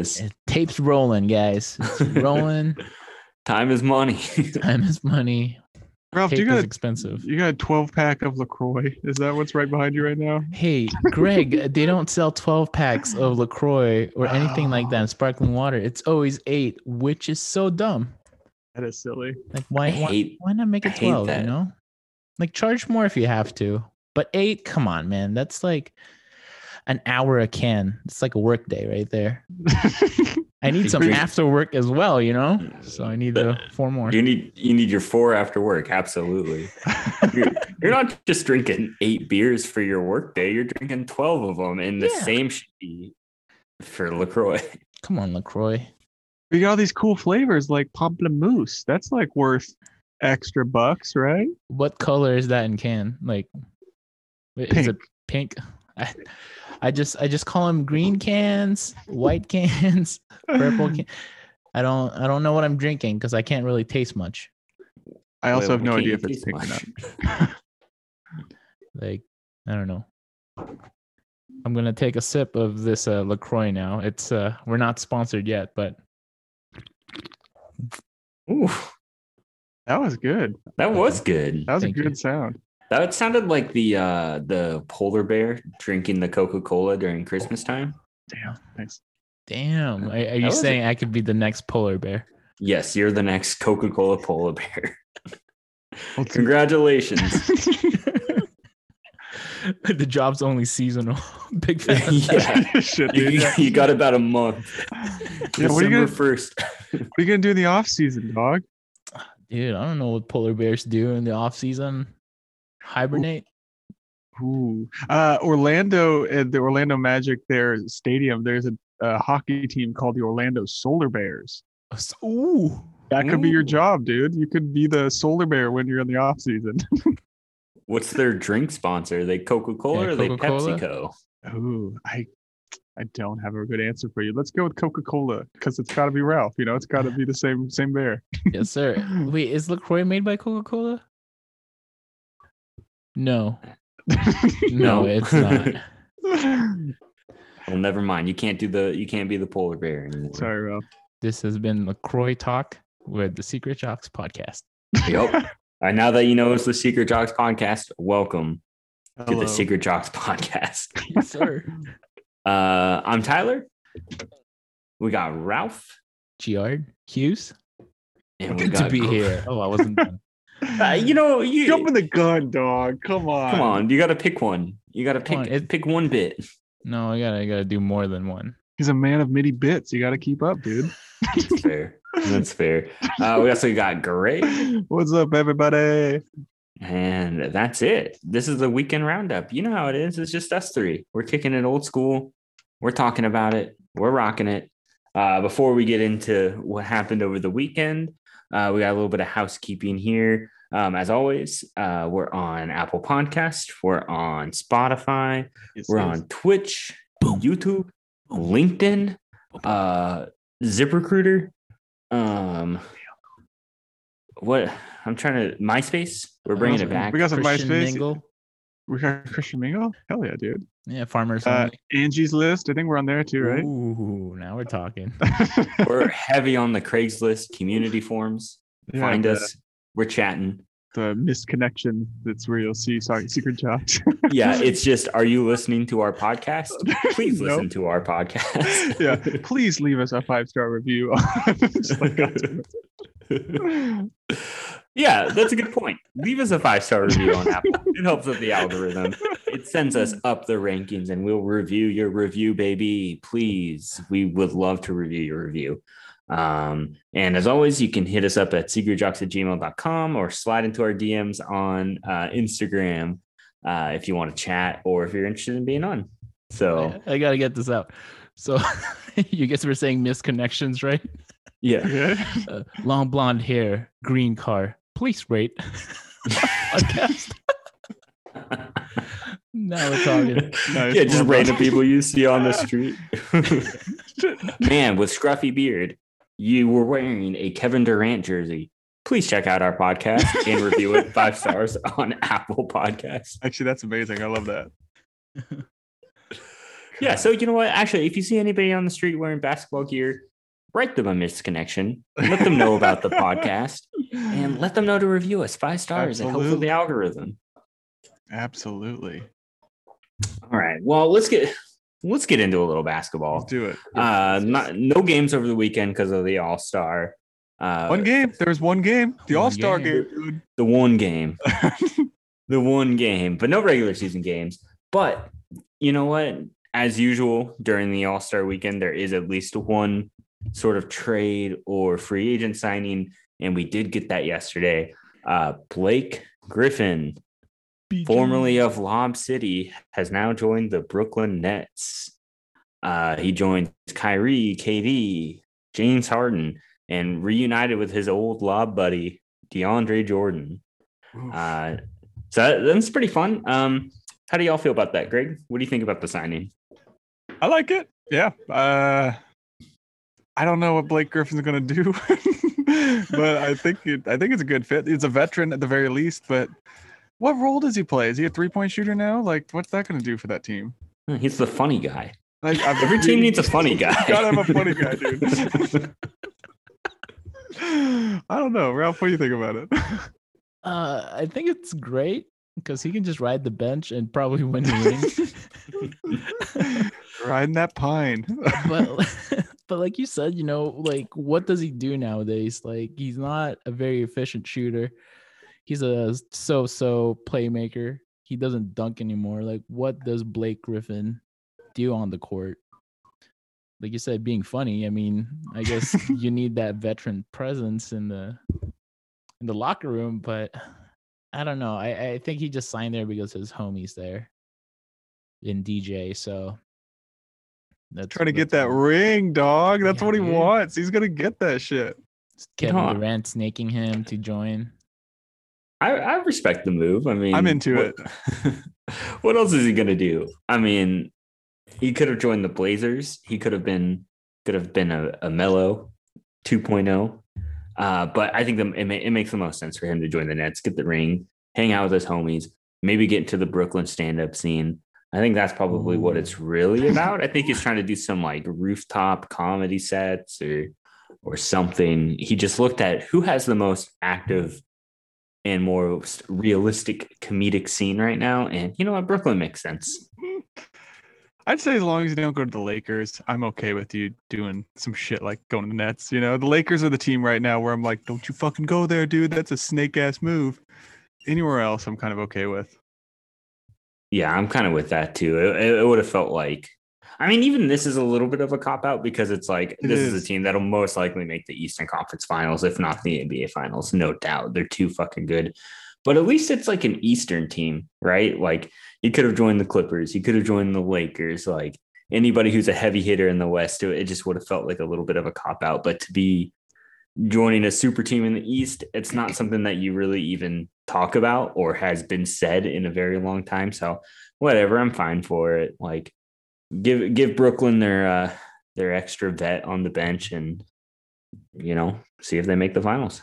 is. Tape's rolling, guys. It's rolling. Time is money. Time is money. Ralph, Tape you is got expensive. you got a 12 pack of Lacroix. Is that what's right behind you right now? Hey, Greg, they don't sell 12 packs of LaCroix or anything like that in sparkling water. It's always eight, which is so dumb. That is silly. Like, why, I why, hate- why not make it hate 12? You know, like charge more if you have to, but eight, come on, man. That's like an hour a can. It's like a work day right there. I need some after work as well, you know? So I need uh, four more. You need you need your four after work. Absolutely. you're, you're not just drinking eight beers for your work day. You're drinking twelve of them, and the Yeah. same should be for Lacroix. Come on, LaCroix. we got all these cool flavors like pamplemousse. That's like worth extra bucks, right? What color is that in can? Like, wait, is it pink? I, I just I just call them green cans, white cans, purple can. I don't I don't know what I'm drinking because I can't really taste much. I also Well, have no idea if it's taste pink or much? Like I don't know. I'm gonna take a sip of this uh, Lacroix now. It's uh we're not sponsored yet, but Ooh, That was good. that was good. That was Thank a you. good sound. That sounded like the uh the polar bear drinking the Coca Cola during Christmas time. Damn. Nice. damn, are, are you was a- saying I could be the next polar bear? Yes, you're the next Coca Cola polar bear. Well, Congratulations. the job's only seasonal. Big fan. yeah. Shit, You, you- you got about a month. Yeah, what are you December gonna- first. What are you gonna do in the off season, dog? Dude, I don't know what polar bears do in the off season. Hibernate. Ooh. Uh, Orlando at the Orlando Magic, their stadium, there's a, a hockey team called the Orlando Solar Bears. Ooh. That could be your job, dude. You could be the solar bear when you're in the off season. What's their drink sponsor? Are they Coca Cola Yeah, or are they PepsiCo? Ooh, I I don't have a good answer for you. Let's go with Coca Cola because it's got to be Ralph. You know, it's got to be the same same bear. Yes, sir. Wait, is LaCroix made by Coca Cola? No. No, No. it's not. Well, never mind. You can't do the. You can't be the polar bear anymore. Sorry, Ralph. This has been LaCroix Talk with the Secret Jocks podcast. Yep. All right, now that you know it's the Secret Jocks podcast, welcome to the Secret Jocks podcast. Yes, sir. Uh, I'm Tyler. We got Ralph, Giard Hughes. and we Good got to be Gr- here. Oh, I wasn't done. Uh, you know, you Jumping the gun, dog. Come on. come on. You got to pick one. You got to pick on, it- pick one bit. No, I gotta I gotta do more than one. He's a man of many bits. You got to keep up, dude. That's fair. That's fair. Uh, we also got Greg, What's up, everybody? and that's it. This is the weekend roundup. You know how it is. It's just us three. We're kicking it old school. We're talking about it. We're rocking it. Uh, before we get into what happened over the weekend, uh, we got a little bit of housekeeping here. Um, as always, uh, we're on Apple Podcast. We're on Spotify. We're on Twitch, YouTube, LinkedIn, uh, ZipRecruiter. Um, what I'm trying to MySpace. We're bringing it back. We got some Christian MySpace. Mingle. We got Christian Mingle. Hell yeah, dude. Yeah, farmers Uh. Angie's List. I think we're on there too, right? Ooh, now we're talking. We're heavy on the Craigslist community forums. Yeah, Find the- us. We're chatting. The missed connection. That's where you'll see sorry, secret jobs. Yeah, it's just, are you listening to our podcast? Please listen Nope. to our podcast. yeah. Please leave us a five star review. Just like us. yeah, that's a good point. Leave us a five star review on Apple. It helps with the algorithm. It sends us up the rankings and we'll review your review, baby. Please. We would love to review your review. Um, and as always, you can hit us up at secretjocks at gmail.com or slide into our DMs on uh, Instagram uh, if you want to chat or if you're interested in being on. So, I, I gotta get this out. So you guys were saying misconnections, right? yeah. Okay. Uh, long blonde hair, green car. Please rate. Podcast. Now we're talking. Nice. Yeah, just random done. people you see on the street. Man with scruffy beard, you were wearing a Kevin Durant jersey. Please check out our podcast and review it five stars on Apple Podcasts. Actually, that's amazing. I love that. Yeah. So you know what? Actually, if you see anybody on the street wearing basketball gear, write them a misconnection. Let them know about the podcast and let them know to review us five stars. It helps with the algorithm. Absolutely. All right. Well, let's get let's get into a little basketball. Let's do it. Uh, not no games over the weekend because of the All Star. Uh, one game. There's one game. The All Star game. game, the one game, the one game, but no regular season games. But you know what? As usual, during the All Star weekend, there is at least one sort of trade or free agent signing, and we did get that yesterday. Uh, Blake Griffin, formerly of Lob City, has now joined the Brooklyn Nets. Uh, he joined Kyrie, KD, James Harden, and reunited with his old Lob buddy DeAndre Jordan. Uh, so that, that's pretty fun. Um, how do y'all feel about that, Greg? What do you think about the signing? I like it. Yeah. Uh, I don't know what Blake Griffin's gonna do, but I think it, I think it's a good fit. He's a veteran at the very least, but what role does he play? Is he a three point shooter now? Like, what's that gonna do for that team? Hmm, He's the funny guy. Like, I've- Every team needs a funny guy. Gotta have a funny guy, dude. I don't know, Ralph. What do you think about it? Uh, I think it's great because he can just ride the bench and probably win the ring. Riding that pine. but but like you said, you know, like what does he do nowadays? Like he's not a very efficient shooter. He's a so-so playmaker. He doesn't dunk anymore. Like what does Blake Griffin do on the court? Like you said, being funny. I mean, I guess you need that veteran presence in the in the locker room, but I don't know. I, I think he just signed there because his homies there in DJ. So that's Trying to get that ring, dog. That's Yeah, what he dude. wants. He's gonna get that shit. Kevin. Durant snaking him to join. I, I respect the move. I mean, I'm into what, it. what else is he gonna do? I mean, he could have joined the Blazers. He could have been could have been a, a Melo 2.0. Uh, but I think the, it, it makes the most sense for him to join the Nets, get the ring, hang out with his homies, maybe get into the Brooklyn stand up scene. I think that's probably what it's really about. I think he's trying to do some like rooftop comedy sets or or something. He just looked at who has the most active and more realistic comedic scene right now, and you know what, Brooklyn makes sense. I'd say as long as you don't go to the Lakers, I'm okay with you doing some shit like going to the Nets. You know, the Lakers are the team right now where I'm like, don't you fucking go there, dude. That's a snake ass move. Anywhere else, I'm kind of okay with. Yeah, I'm kind of with that too. It, it would have felt like, I mean, even this is a little bit of a cop out because it's like It this is. is. a team that'll most likely make the Eastern Conference Finals, if not the NBA Finals, no doubt. They're too fucking good. But at least it's like an Eastern team, right? Like you could have joined the Clippers, you could have joined the Lakers, like anybody who's a heavy hitter in the West. It just would have felt like a little bit of a cop out. But to be joining a super team in the East, it's not something that you really even talk about or has been said in a very long time. So whatever, I'm fine for it. Like give give Brooklyn their uh their extra vet on the bench and you know, see if they make the finals.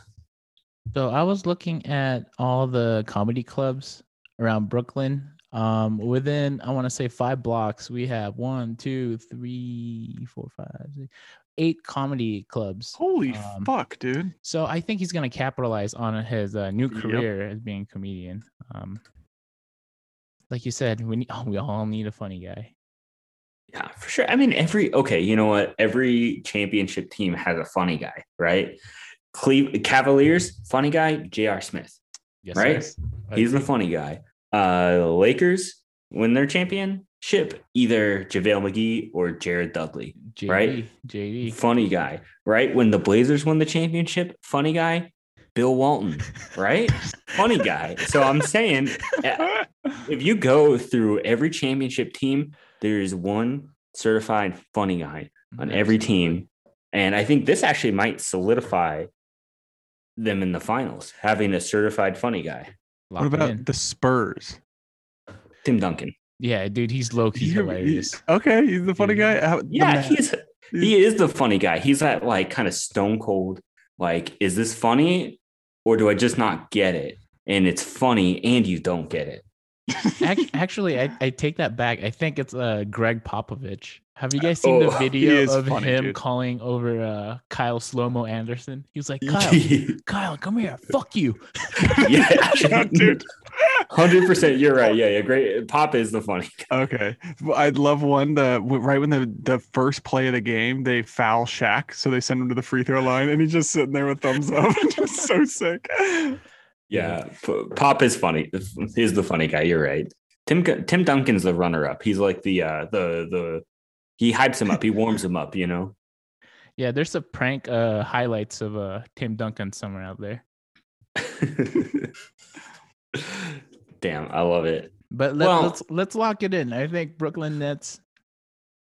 So I was looking at all the comedy clubs around Brooklyn. Um, within I want to say five blocks, we have one, two, three, four, five, six, eight comedy clubs. Holy Um, fuck, dude. So I think he's gonna capitalize on his uh, new Yep. career as being a comedian. Um, like you said, we need, oh, we all need a funny guy. Yeah, for sure. I mean, every okay, you know what? Every championship team has a funny guy, right? Cleve Cavaliers, funny guy, J.R. Smith. Yes, Right? He's the funny guy. Uh Lakers win their championship, either JaVale McGee or Jared Dudley. JD, right? JD. Funny guy, right? When the Blazers won the championship, funny guy, Bill Walton, right? funny guy. So I'm saying eh, if you go through every championship team, there's one certified funny guy mm-hmm. on every team. And I think this actually might solidify them in the finals, having a certified funny guy. Lock what about in. the Spurs? Tim Duncan. Yeah, dude, he's low key He- hilarious. Okay, he's the funny guy. How- Yeah, he's he is the funny guy. He's that like kind of stone cold. Like, is this funny or do I just not get it? And it's funny and you don't get it. Ac- Actually, I, I take that back. I think it's uh Gregg Popovich. Have you guys seen the Oh, he video of funny, him dude. calling over uh Kyle Slomo Anderson? He was like, Kyle, Kyle, come here, fuck you. yeah, Yeah, dude. Hundred percent. You're right. Yeah, yeah. Great. Pop is the funny. guy. Okay, I'd love one. The right when the the first play of the game, they foul Shaq, so they send him to the free throw line, and he's just sitting there with thumbs up, just so sick. Yeah, Pop is funny. He's the funny guy. You're right. Tim Tim Duncan's the runner up. He's like the uh the the he hypes him up. He warms him up. You know. Yeah, there's a prank uh highlights of uh Tim Duncan somewhere out there. Damn, I love it. But let, Well- let's let's lock it in. I think Brooklyn Nets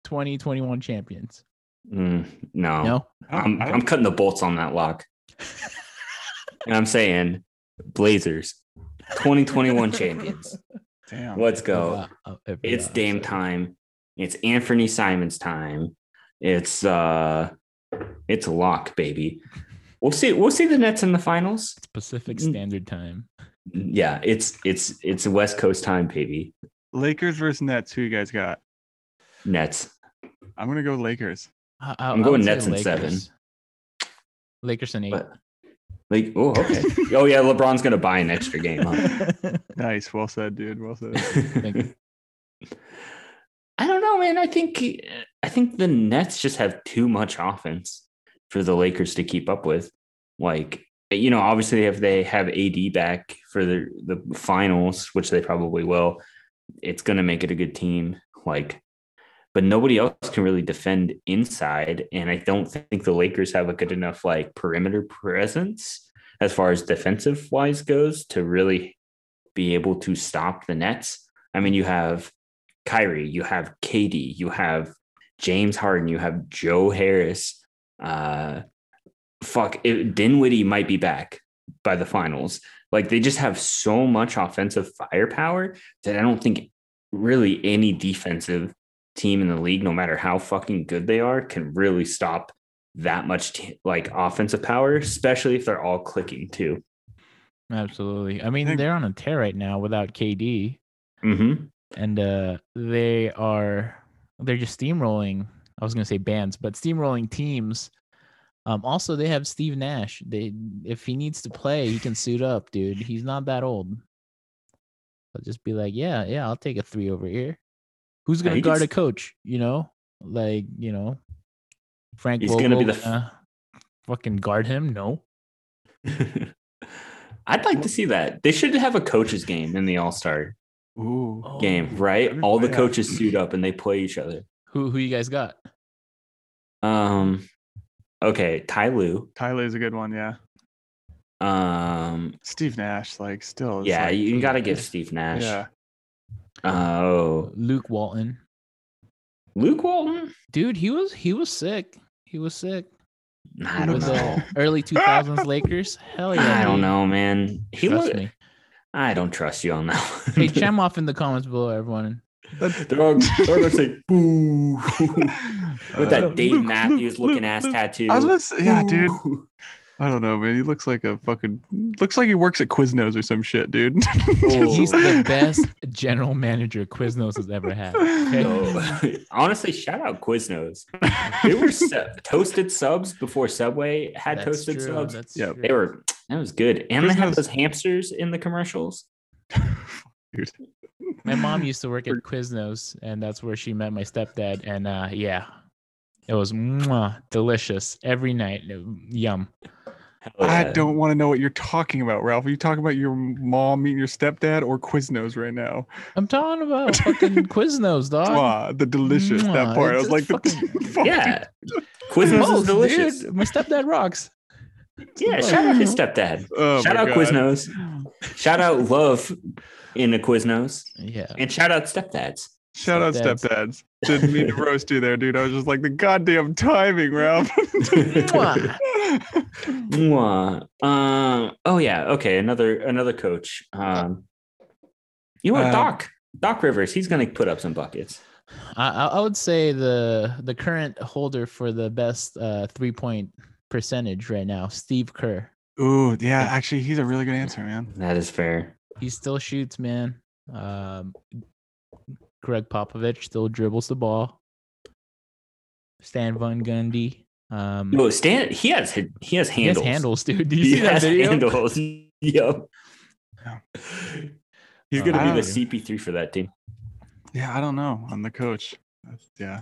2021 champions. Mm, no, No. I'm I'm cutting the bolts on that lock, and I'm saying Blazers, 2021 champions. damn. Let's go. It's uh, Dame time. It's Anthony Simons' time. It's uh it's lock, baby. We'll see. We'll see the Nets in the finals. It's Pacific Mm. Standard Time. Yeah, it's it's it's West Coast time, baby. Lakers versus Nets. Who you guys got? Nets. I'm gonna go Lakers. I, I, I'm going Nets in seven. Lakers. Lakers in eight. But like, oh, okay. oh yeah, LeBron's gonna buy an extra game. Huh? Nice, well said, dude. Well said. Thank you. I don't know, man. I think I think the Nets just have too much offense for the Lakers to keep up with. Like, you know, obviously if they have AD back for the the finals, which they probably will, it's gonna make it a good team. Like, but nobody else can really defend inside, and I don't think the Lakers have a good enough like perimeter presence as far as defensive wise goes to really be able to stop the Nets. I mean, you have Kyrie, you have KD, you have James Harden, you have Joe Harris. Uh, fuck, it, Dinwiddie might be back by the finals. Like they just have so much offensive firepower that I don't think really any defensive team in the league, no matter how fucking good they are, can really stop that much t- like offensive power, especially if they're all clicking too. Absolutely. I mean, they're on a tear right now without KD, Mm-hmm. and uh, they are they're just steamrolling. I was gonna say bands, but steamrolling teams. Um, also, they have Steve Nash. They if he needs to play, he can suit up, dude. He's not that old. I'll just be like, yeah, yeah, I'll take a three over here. Who's gonna guard can a coach? You know, like you know, Frank. He's gonna be the gonna fucking guard him. No, I'd like to see that. They should have a coaches game in the All Star Ooh. Oh, game, right? All the coaches suit up and they play each other. Who who you guys got? Um, okay, Ty Lue. Tyler's a good one, yeah. Um, Steve Nash, like still. is, yeah, like, you got to give Steve Nash. yeah. Oh, Luke Walton. Luke Walton. Dude, he was he was sick. He was sick I don't with know. the early 2000s Lakers. Hell yeah. I don't dude. know, man. He Trust look, me. I don't trust you on that. One. Hey, chime off in the comments below, everyone. they're all, they're all gonna say boo with that Uh, Dave Luke, Matthews Luke, looking Luke, ass Luke. tattoo. I was gonna say, yeah, dude. Boo. I don't know, man. He looks like a fucking looks like he works at Quiznos or some shit, dude. Oh. He's the best general manager Quiznos has ever had. Okay? No. Honestly, shout out Quiznos. They were su- toasted subs before Subway had That's toasted true, subs. that's Yep. true. They were that was good, and they had those hamsters in the commercials. Dude. My mom used to work at Quiznos, and that's where she met my stepdad. And uh, yeah, it was mwah, delicious every night. Yum. Hell I don't want to know what you're talking about, Ralph. Are you talking about your mom meeting your stepdad or Quiznos right now? I'm talking about fucking Quiznos, dog. Ah, the delicious Mwah, that part. I was like, just the, Yeah, Quiznos Both, is delicious. Dude, my stepdad rocks. Yeah, shout out his stepdad. Oh shout out God. Quiznos. Shout out love in the Quiznos, Yeah. and shout out stepdads. Shout out Stepdads. stepdads. Didn't mean to roast you there, dude. I was just like the goddamn timing, Ralph. Mwah. Mwah. Um. Oh yeah. Okay. Another another coach. Um. You know what, Uh, Doc? Doc Rivers. He's gonna put up some buckets. I, I I would say the the current holder for the best uh, three point percentage right now, Steve Kerr. Ooh, yeah. Actually, he's a really good answer, man. That is fair. He still shoots, man. Um, Gregg Popovich still dribbles the ball. Stan Van Gundy. Um, No, Stan, he has he has he has handles. handles, dude. Do you He see that has video? handles. Yep. Yeah. He's Uh, gonna be the don't- CP3 for that team. Yeah, I don't know. I'm the coach. That's- yeah.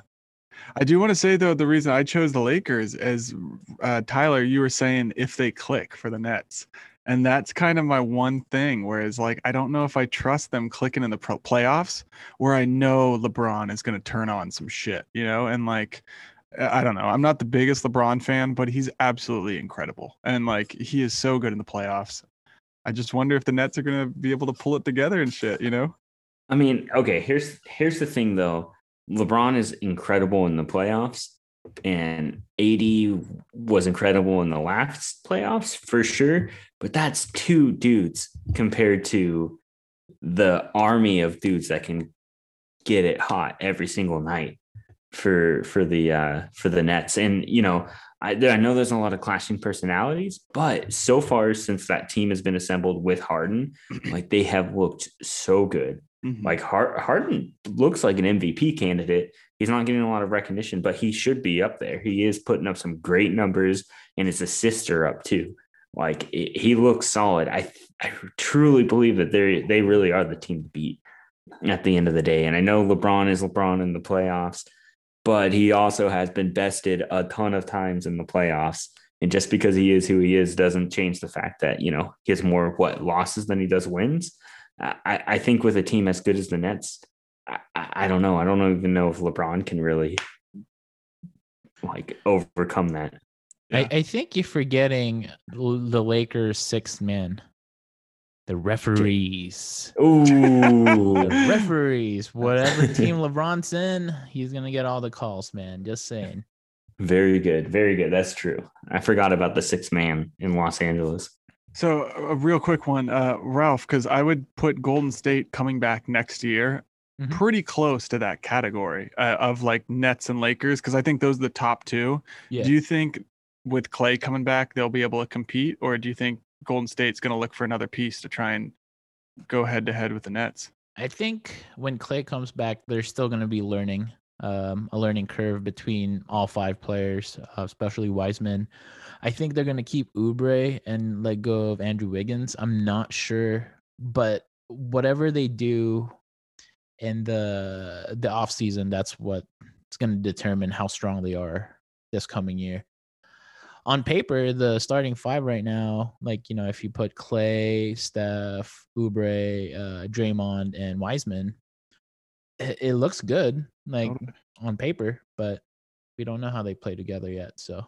I do want to say though, the reason I chose the Lakers is uh, Tyler, you were saying if they click for the Nets, and that's kind of my one thing. Whereas, like, I don't know if I trust them clicking in the pro- playoffs, where I know LeBron is going to turn on some shit, you know, and like. I don't know. I'm not the biggest LeBron fan, but he's absolutely incredible. And like he is so good in the playoffs. I just wonder if the Nets are going to be able to pull it together and shit, you know? I mean, okay, here's here's the thing though. LeBron is incredible in the playoffs, and AD was incredible in the last playoffs for sure. But that's two dudes compared to the army of dudes that can get it hot every single night for for the uh for the Nets. And you know, I, I know there's a lot of clashing personalities, but so far since that team has been assembled with Harden, like they have looked so good. Mhm. Like Har- Harden looks like an MVP candidate. He's not getting a lot of recognition, but he should be up there. He is putting up some great numbers, and his assists are up too. Like it, he looks solid. I I truly believe that they they really are the team to beat at the end of the day. And I know LeBron is LeBron in the playoffs, but he also has been bested a ton of times in the playoffs. And just because he is who he is doesn't change the fact that you know he has more what losses than he does wins. I, I think with a team as good as the Nets, I, I don't know. I don't even know if LeBron can really like overcome that. Yeah. I, I think you're forgetting the Lakers' sixth man, the referees. Ooh, The referees. Whatever team LeBron's in, he's gonna get all the calls, man. Just saying. very good, very good. That's true. I forgot about the six man in Los Angeles. So a real quick one, uh, Ralph, because I would put Golden State coming back next year Mhm. pretty close to that category uh, of like Nets and Lakers, because I think those are the top two. Yeah. Do you think with Clay coming back they'll be able to compete, or do you think Golden State's going to look for another piece to try and go head to head with the Nets? I think when Clay comes back, there's still going to be learning, um, a learning curve between all five players, uh, especially Wiseman. I think they're going to keep Oubre and let go of Andrew Wiggins. I'm not sure, but whatever they do in the the off season, that's what's going to determine how strong they are this coming year. On paper, the starting five right now, like you know, if you put Clay, Steph, Oubre, uh, Draymond, and Wiseman, it, it looks good, like Totally. on paper, but we don't know how they play together yet. So,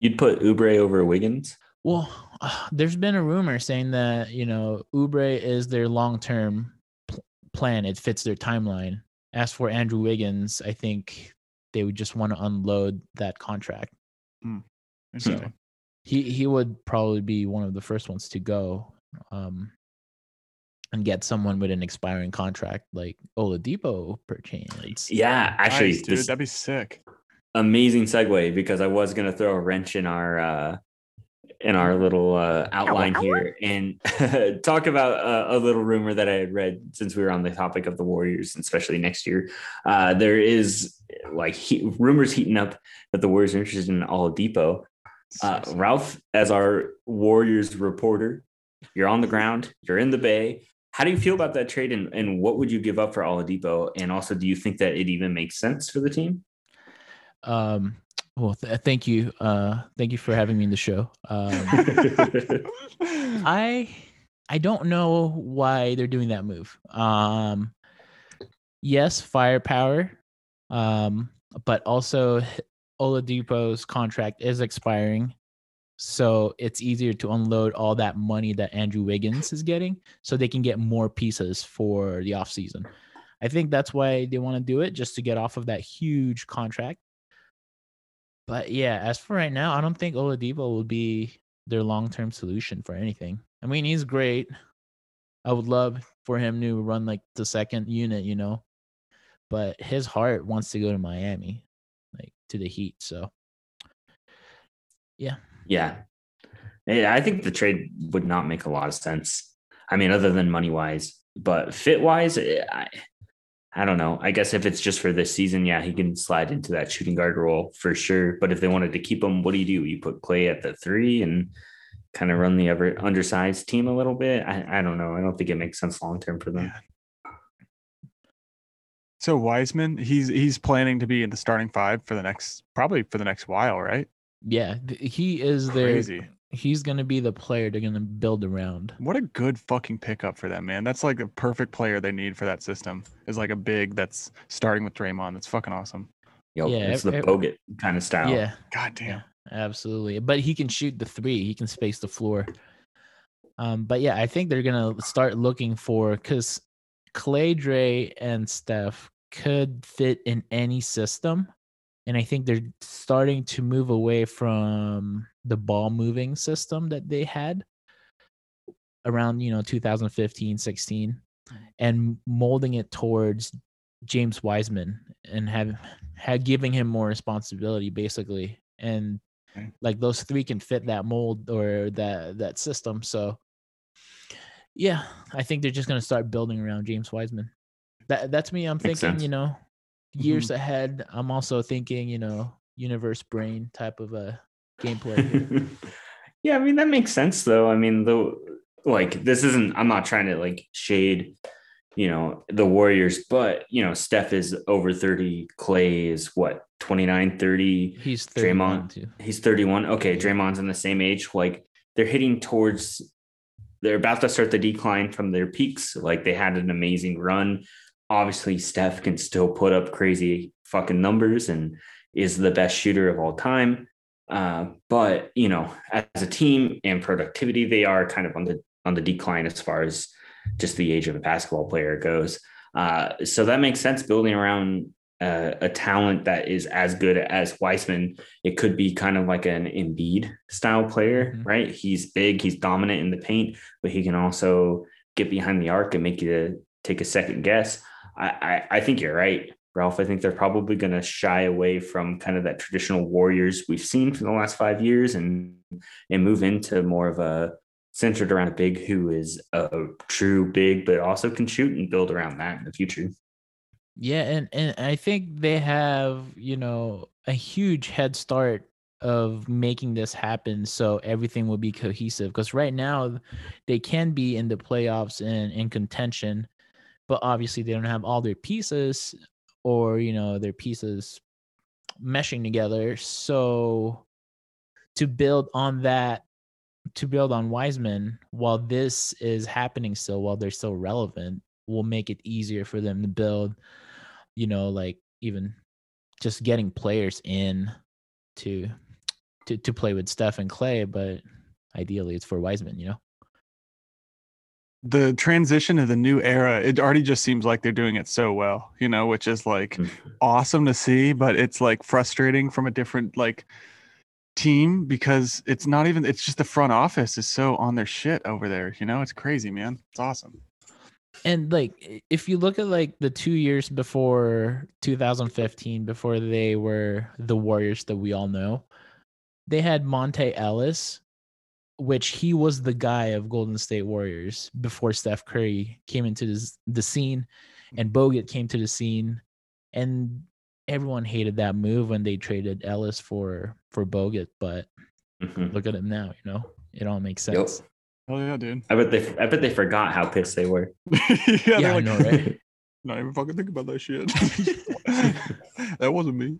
You'd put Oubre over Wiggins. well, uh, there's been a rumor saying that you know Oubre is their long-term pl- plan. It fits their timeline. As for Andrew Wiggins, I think they would just want to unload that contract. Interesting. he he would probably be one of the first ones to go um and get someone with an expiring contract like Oladipo perchance. Yeah, actually, Nice, dude, that'd be sick. amazing segue because I was gonna throw a wrench in our uh, in our little uh, outline here and talk about uh, a little rumor that I had read since we were on the topic of the Warriors, and especially next year. Uh, there is like he- rumors heating up that the Warriors are interested in Oladipo. Uh, Ralph, as our Warriors reporter, you're on the ground, you're in the Bay. How do you feel about that trade, and, and what would you give up for Oladipo? And also, do you think that it even makes sense for the team? Um well th- thank you. Uh thank you for having me in the show. Um I I don't know why they're doing that move. Um yes, firepower. Um but also h- Oladipo's contract is expiring. So it's easier to unload all that money that Andrew Wiggins is getting so they can get more pieces for the offseason. I think that's why they want to do it just to get off of that huge contract. But yeah, as for right now, I don't think Oladipo will be their long-term solution for anything. I mean, he's great. I would love for him to run like the second unit, you know. But his heart wants to go to Miami, to the Heat. So yeah. Yeah. Yeah, I think the trade would not make a lot of sense. I mean, other than money wise, but fit wise, eh, I, I don't know. I guess if it's just for this season, yeah, he can slide into that shooting guard role for sure. But if they wanted to keep him, what do you do? You put Clay at the three and kind of run the ever undersized team a little bit. I, I don't know. I don't think it makes sense long term for them. Yeah. So Wiseman, he's he's planning to be in the starting five for the next probably for the next while, right? Yeah, he is Crazy. there he's going to be the player they're going to build around. What a good fucking pickup for them, man. That's like a perfect player they need for that system. Is like a big that's starting with Draymond. That's fucking awesome. Yo, yeah, it's the Bogut kind of style. Yeah. God damn. Yeah, absolutely. But he can shoot the three. He can space the floor. Um, but yeah, I think they're gonna start looking for because Clay, Dre, and Steph could fit in any system and I think they're starting to move away from the ball moving system that they had around you know 2015 16 and molding it towards James Wiseman and have had giving him more responsibility basically. And mm. like those three can fit that mold or that that system. So yeah I think they're just going to start building around James Wiseman that that's me I'm Makes thinking sense. you know years mm-hmm. ahead. I'm also thinking, you know, universe brain type of a gameplay. yeah, I mean that makes sense though. I mean, the like this isn't I'm not trying to like shade, you know, the Warriors, but you know, Steph is over 30, Clay is what, 29, 30. He's Draymond. Too. He's 31. Okay, Draymond's in the same age. Like they're hitting towards they're about to start the decline from their peaks. Like they had an amazing run obviously Steph can still put up crazy fucking numbers and is the best shooter of all time. Uh, but you know, as a team and productivity, they are kind of on the on the decline as far as just the age of a basketball player goes. Uh, so that makes sense building around uh, a talent that is as good as Wiseman. It could be kind of like an Embiid style player, mm-hmm. right? He's big, he's dominant in the paint, but he can also get behind the arc and make you take a second guess. I, I, think you're right, Ralph. I think they're probably going to shy away from kind of that traditional Warriors we've seen for the last five years and and move into more of a centered around a big who is a true big, but also can shoot and build around that in the future. Yeah, and and I think they have you know a huge head start of making this happen so everything will be cohesive because right now they can be in the playoffs and in contention but obviously they don't have all their pieces or you know their pieces meshing together. So to build on that to build on Wiseman while this is happening still while they're still relevant will make it easier for them to build you know like even just getting players in to to to play with Steph and Clay but ideally it's for Wiseman you know the transition to the new era it already just seems like they're doing it so well you know which is like mm-hmm. awesome to see but it's like frustrating from a different like team because it's not even it's just the front office is so on their shit over there you know? It's crazy man. It's awesome. And like if you look at like the two years before 2015 before they were the warriors that we all know they had Monta Ellis which he was the guy of Golden State Warriors before Steph Curry came into this, the scene and Bogut came to the scene and everyone hated that move when they traded Ellis for for Bogut but mm-hmm. look at him now you know it all makes sense yep. Oh yeah, dude. I bet they I bet they forgot how pissed they were. yeah, yeah like, I know, right? Not even fucking think about that shit. that wasn't me.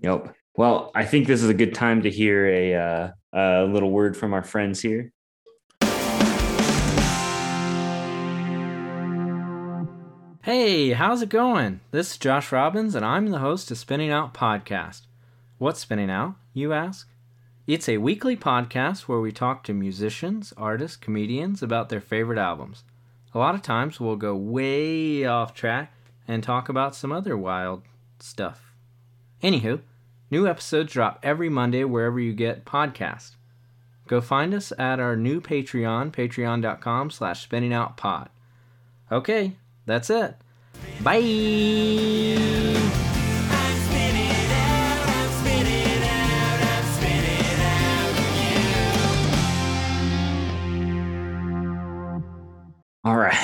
Yep. Well, I think this is a good time to hear a, uh, a little word from our friends here. Hey, how's it going? This is Josh Robbins, and I'm the host of Spinning Out Podcast. What's Spinning Out, you ask? It's a weekly podcast where we talk to musicians, artists, comedians about their favorite albums. A lot of times we'll go way off track and talk about some other wild stuff. Anywho, New episodes drop every Monday wherever you get podcasts. Go find us at our new Patreon, patreon.com slash spinningoutpod. Okay, that's it. Bye!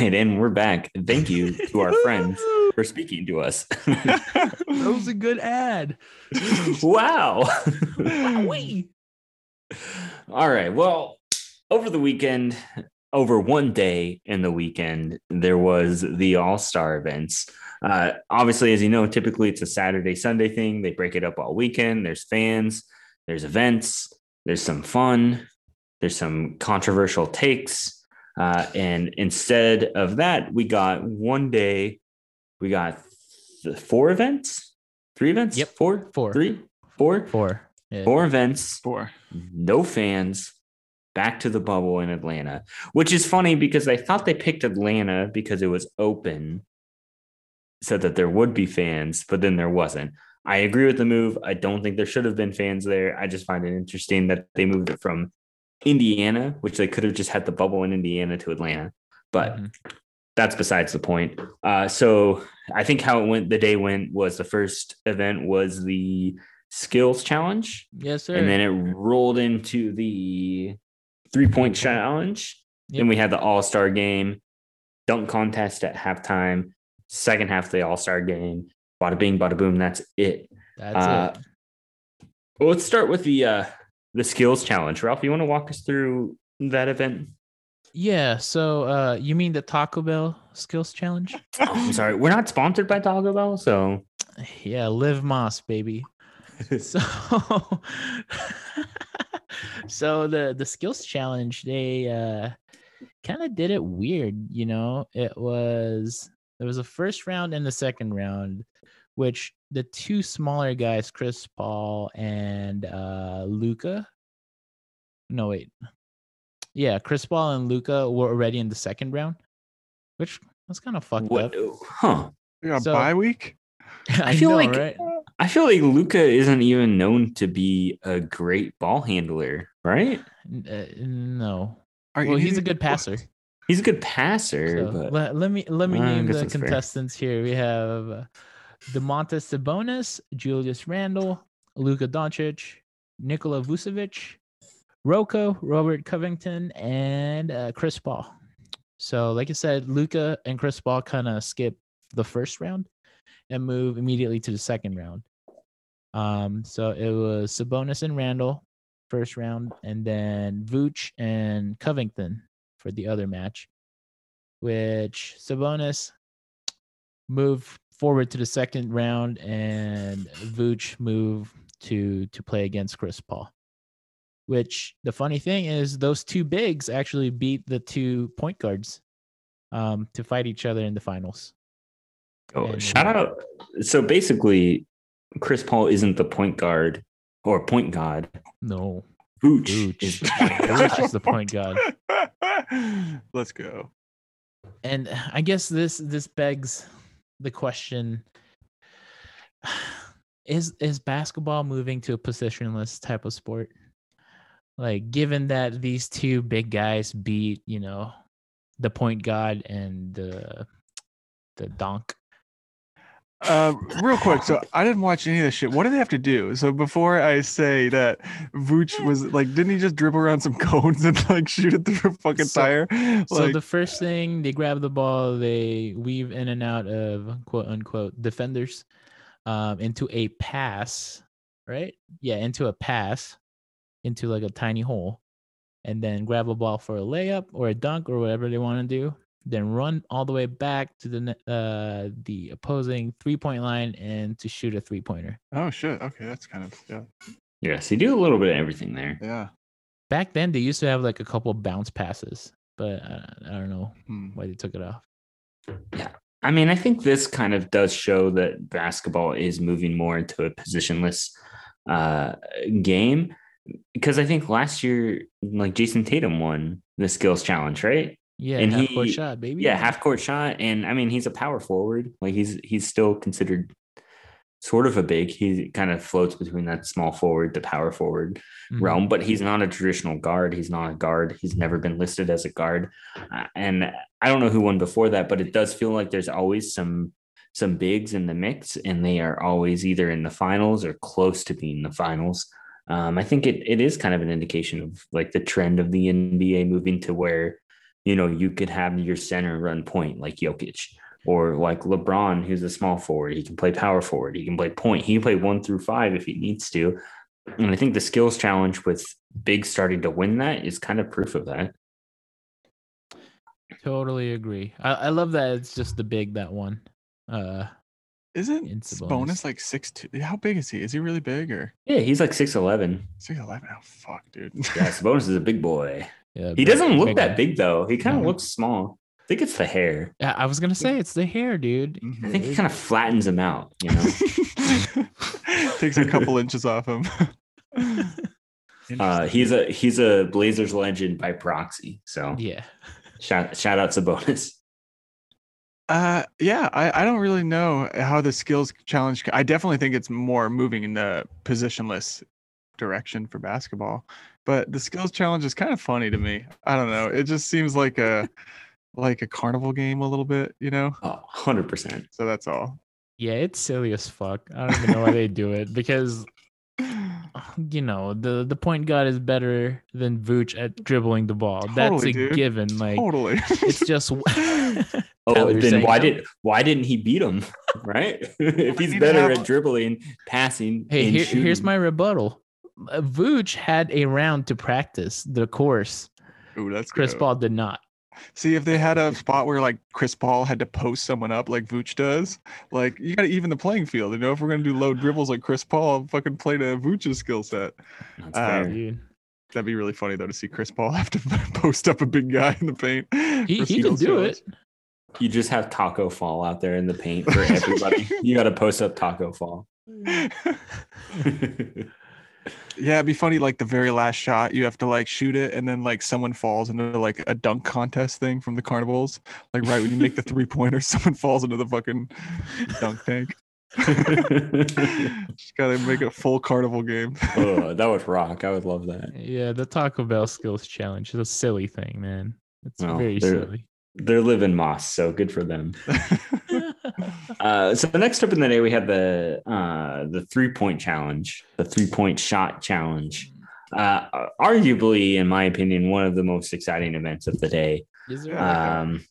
Right, and we're back. Thank you to our friends for speaking to us. that was a good ad. wow. Wowee. All right. Well, over the weekend, over one day in the weekend, there was the All Star events. Uh, obviously, as you know, typically it's a Saturday, Sunday thing. They break it up all weekend. There's fans, there's events, there's some fun, there's some controversial takes. Uh, and instead of that, we got one day, we got th- four events, three events, Yep. four, Four. three, four, Four. Yeah. four events, Four. no fans, back to the bubble in Atlanta, which is funny because I thought they picked Atlanta because it was open, so that there would be fans, but then there wasn't. I agree with the move. I don't think there should have been fans there. I just find it interesting that they moved it from Indiana, which they could have just had the bubble in Indiana to Atlanta, but Mhm. that's besides the point. Uh, so I think how it went, the day went was the first event was the skills challenge, Yes, sir. and then it rolled into the three point challenge. Then we had the all star game, dunk contest at halftime, second half of the all star game. Bada bing, bada boom. That's it. That's uh, it. Well, let's start with the uh, the skills challenge. Ralph, you want to walk us through that event? Yeah. So uh you mean the Taco Bell skills challenge? Oh, I'm sorry, we're not sponsored by Taco Bell, so Yeah, live Más, baby. so so the the skills challenge they uh kind of did it weird you know it was there was a first round and the second round which the two smaller guys chris paul and uh Luka no wait yeah chris paul and Luka were already in the second round which was kind of fucked what? up Huh? We got So- bye week. i, feel know, like- right I feel like Luka isn't even known to be a great ball handler, right? Uh, no Are you well he's a good passer He's a good passer, So, but let, let me let me Uh, name the that's fair. contestants here. We have uh, Domantas Sabonis, Julius Randle, Luka Doncic, Nikola Vucevic, Rocco, Robert Covington, and uh, Chris Paul. So, like I said, Luka and Chris Paul kind of skip the first round and move immediately to the second round. Um, so it was Sabonis and Randle first round, and then Vooch and Covington for the other match, which Sabonis moved forward to the second round, and Vooch moved to to play against Chris Paul. Which the funny thing is, those two bigs actually beat the two point guards um, to fight each other in the finals. oh, and- shout out. So basically, Chris Paul isn't the point guard or point god. No, Vooch Vooch. is the point guard. Vooch is the point guard. Let's go. and I guess this this begs the question: Is is basketball moving to a positionless type of sport? Like, given that these two big guys beat, you know, the point guard and the the donk. Uh, real quick, so I didn't watch any of this shit. What do they have to do? So before I say that Vooch was like, didn't he just dribble around some cones and like shoot it through a fucking So- tire? So the first thing they grab the ball, they weave in and out of quote unquote defenders um, into a pass, right? Yeah, into a pass, into like a tiny hole, and then grab a ball for a layup or a dunk or whatever they want to do. Then run all the way back to the uh, the opposing three point line and to shoot a three pointer. oh shit. Okay, that's kind of yeah, Yes, you do a little bit of everything there. yeah. Back then, they used to have like a couple bounce passes, but uh, I don't know Hmm. why they took it off. Yeah, I mean, I think this kind of does show that basketball is moving more into a positionless uh, game because I think last year, like Jayson Tatum won the skills challenge, right? Yeah, And half court shot, baby. Yeah, half court shot, and I mean, he's a power forward. Like he's he's still considered sort of a big. He kind of floats between that small forward to power forward Mhm. realm, but he's not a traditional guard. He's not a guard. He's never been listed as a guard. Uh, and I don't know who won before that, but it does feel like there's always some some bigs in the mix, and they are always either in the finals or close to being the finals. Um, I think it it is kind of an indication of like the trend of the NBA moving to where you know, you could have your center run point like Jokic or like LeBron, who's a small forward. He can play power forward. He can play point. He can play one through five if he needs to. And I think the skills challenge with Big starting to win that is kind of proof of that. Totally agree. I, I love that it's just the big that one. Uh, Isn't It's Sabonis bonus. like six two? How big is he? Is he really big or Yeah, he's like 6'11. six eleven? Oh fuck, dude. Yeah, Sabonis is a big boy. Yeah, He doesn't look that big though. He kind of No. looks small. I think it's the hair. Yeah, I was gonna say it's the hair, dude. Mhm. I think it kind of flattens him out, you know. Takes a couple inches off him. Uh, he's a he's a Blazers legend by proxy. So Yeah. shout shout out Sabonis. Uh, yeah, I, I don't really know how the skills challenge. I definitely think it's more moving in the positionless direction for basketball, but the skills challenge is kind of funny to me. I don't know. It just seems like a like a carnival game a little bit, you know. Oh, 100%. So that's all. Yeah, it's silly as fuck. I don't even know why they do it because you know the the point guard is better than Vooch at dribbling the ball. That's a dude. given. Like totally. it's just. Oh, Tyler, then why no? did why didn't he beat him? Right? if he's better at dribbling, passing, Hey, and here, here's my rebuttal. Uh, Vooch had a round to practice the course. Ooh, that's Chris good. Paul did not. See, if they had a spot where like Chris Paul had to post someone up like Vooch does, like you got to even the playing field. You know, if we're gonna do low dribbles like Chris Paul, fucking play to Vooch's skill set. That's uh, fair. Dude. That'd be really funny though to see Chris Paul have to post up a big guy in the paint. He, he can skills do challenge. it. You just have Tacko Fall out there in the paint for everybody. you got to post up Tacko Fall. Yeah, it'd be funny. Like the very last shot, you have to like shoot it, and then like someone falls into like a dunk contest thing from the carnivals. Like right when you make the three pointer, someone falls into the fucking dunk tank. Just gotta make a full carnival game. oh, that would rock. I would love that. Yeah, the Taco Bell skills challenge is a silly thing, man. It's Well, very they're- silly. They're living Más, so good for them. Uh, so the next up in the day, we had the uh, the three point challenge, the three point shot challenge. Uh, arguably, in my opinion, one of the most exciting events of the day. Is there? Yeah. like that. Um,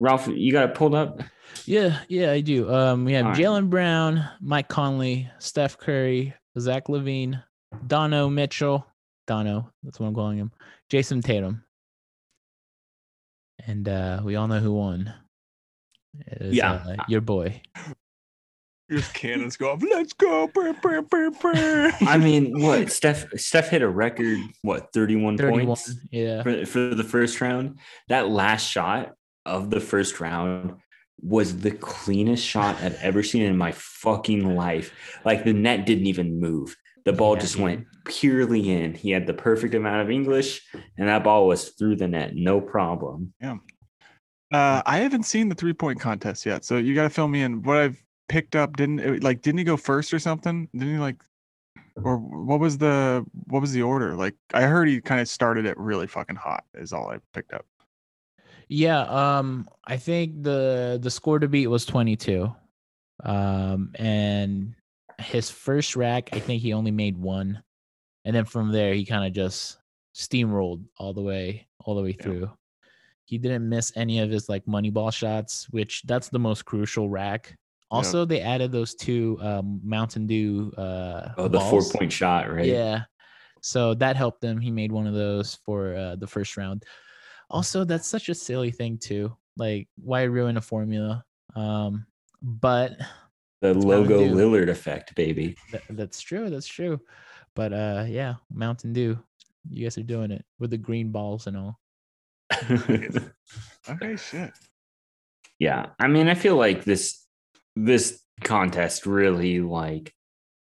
Ralph, you got it pulled up. Yeah, yeah, I do. Um, we have All right. Jaylen Brown, Mike Conley, Steph Curry, Zach LaVine, Dono Mitchell, Dono, that's what I'm calling him, Jayson Tatum. And uh, we all know who won. It is, Yeah. uh, your boy. Just cannons go off. Let's go. Brr, brr, brr, brr. I mean, what Steph Steph hit a record what 31, 31. points Yeah. for, for the first round. That last shot of the first round was the cleanest shot I've ever seen in my fucking life. Like the net didn't even move. The ball Yeah, just dude. went purely in. He had the perfect amount of English, and that ball was through the net, no problem. Uh, I haven't seen the three point contest yet, so you got to fill me in. What I've picked up didn't it, like didn't he go first or something? Didn't he like, or what was the what was the order? Like I heard he kind of started it really fucking hot. Is all I picked up. Yeah, um, I think the the score to beat was 22. Um, and his first rack, I think he only made one. And then from there he kind of just steamrolled all the way, all the way Yeah. Through. He didn't miss any of his like money ball shots, which that's the most crucial rack. Also, they added those two um Mountain Dew uh Oh, the balls. four point shot, right? Yeah. So that helped him. He made one of those for uh, the first round. Also, that's such a silly thing too. Like, why ruin a formula? Um, but The logo Lillard effect, baby. th- that's true. That's true. But uh, yeah, Mountain Dew, you guys are doing it with the green balls and all. Okay, shit. yeah i mean i feel like this this contest really like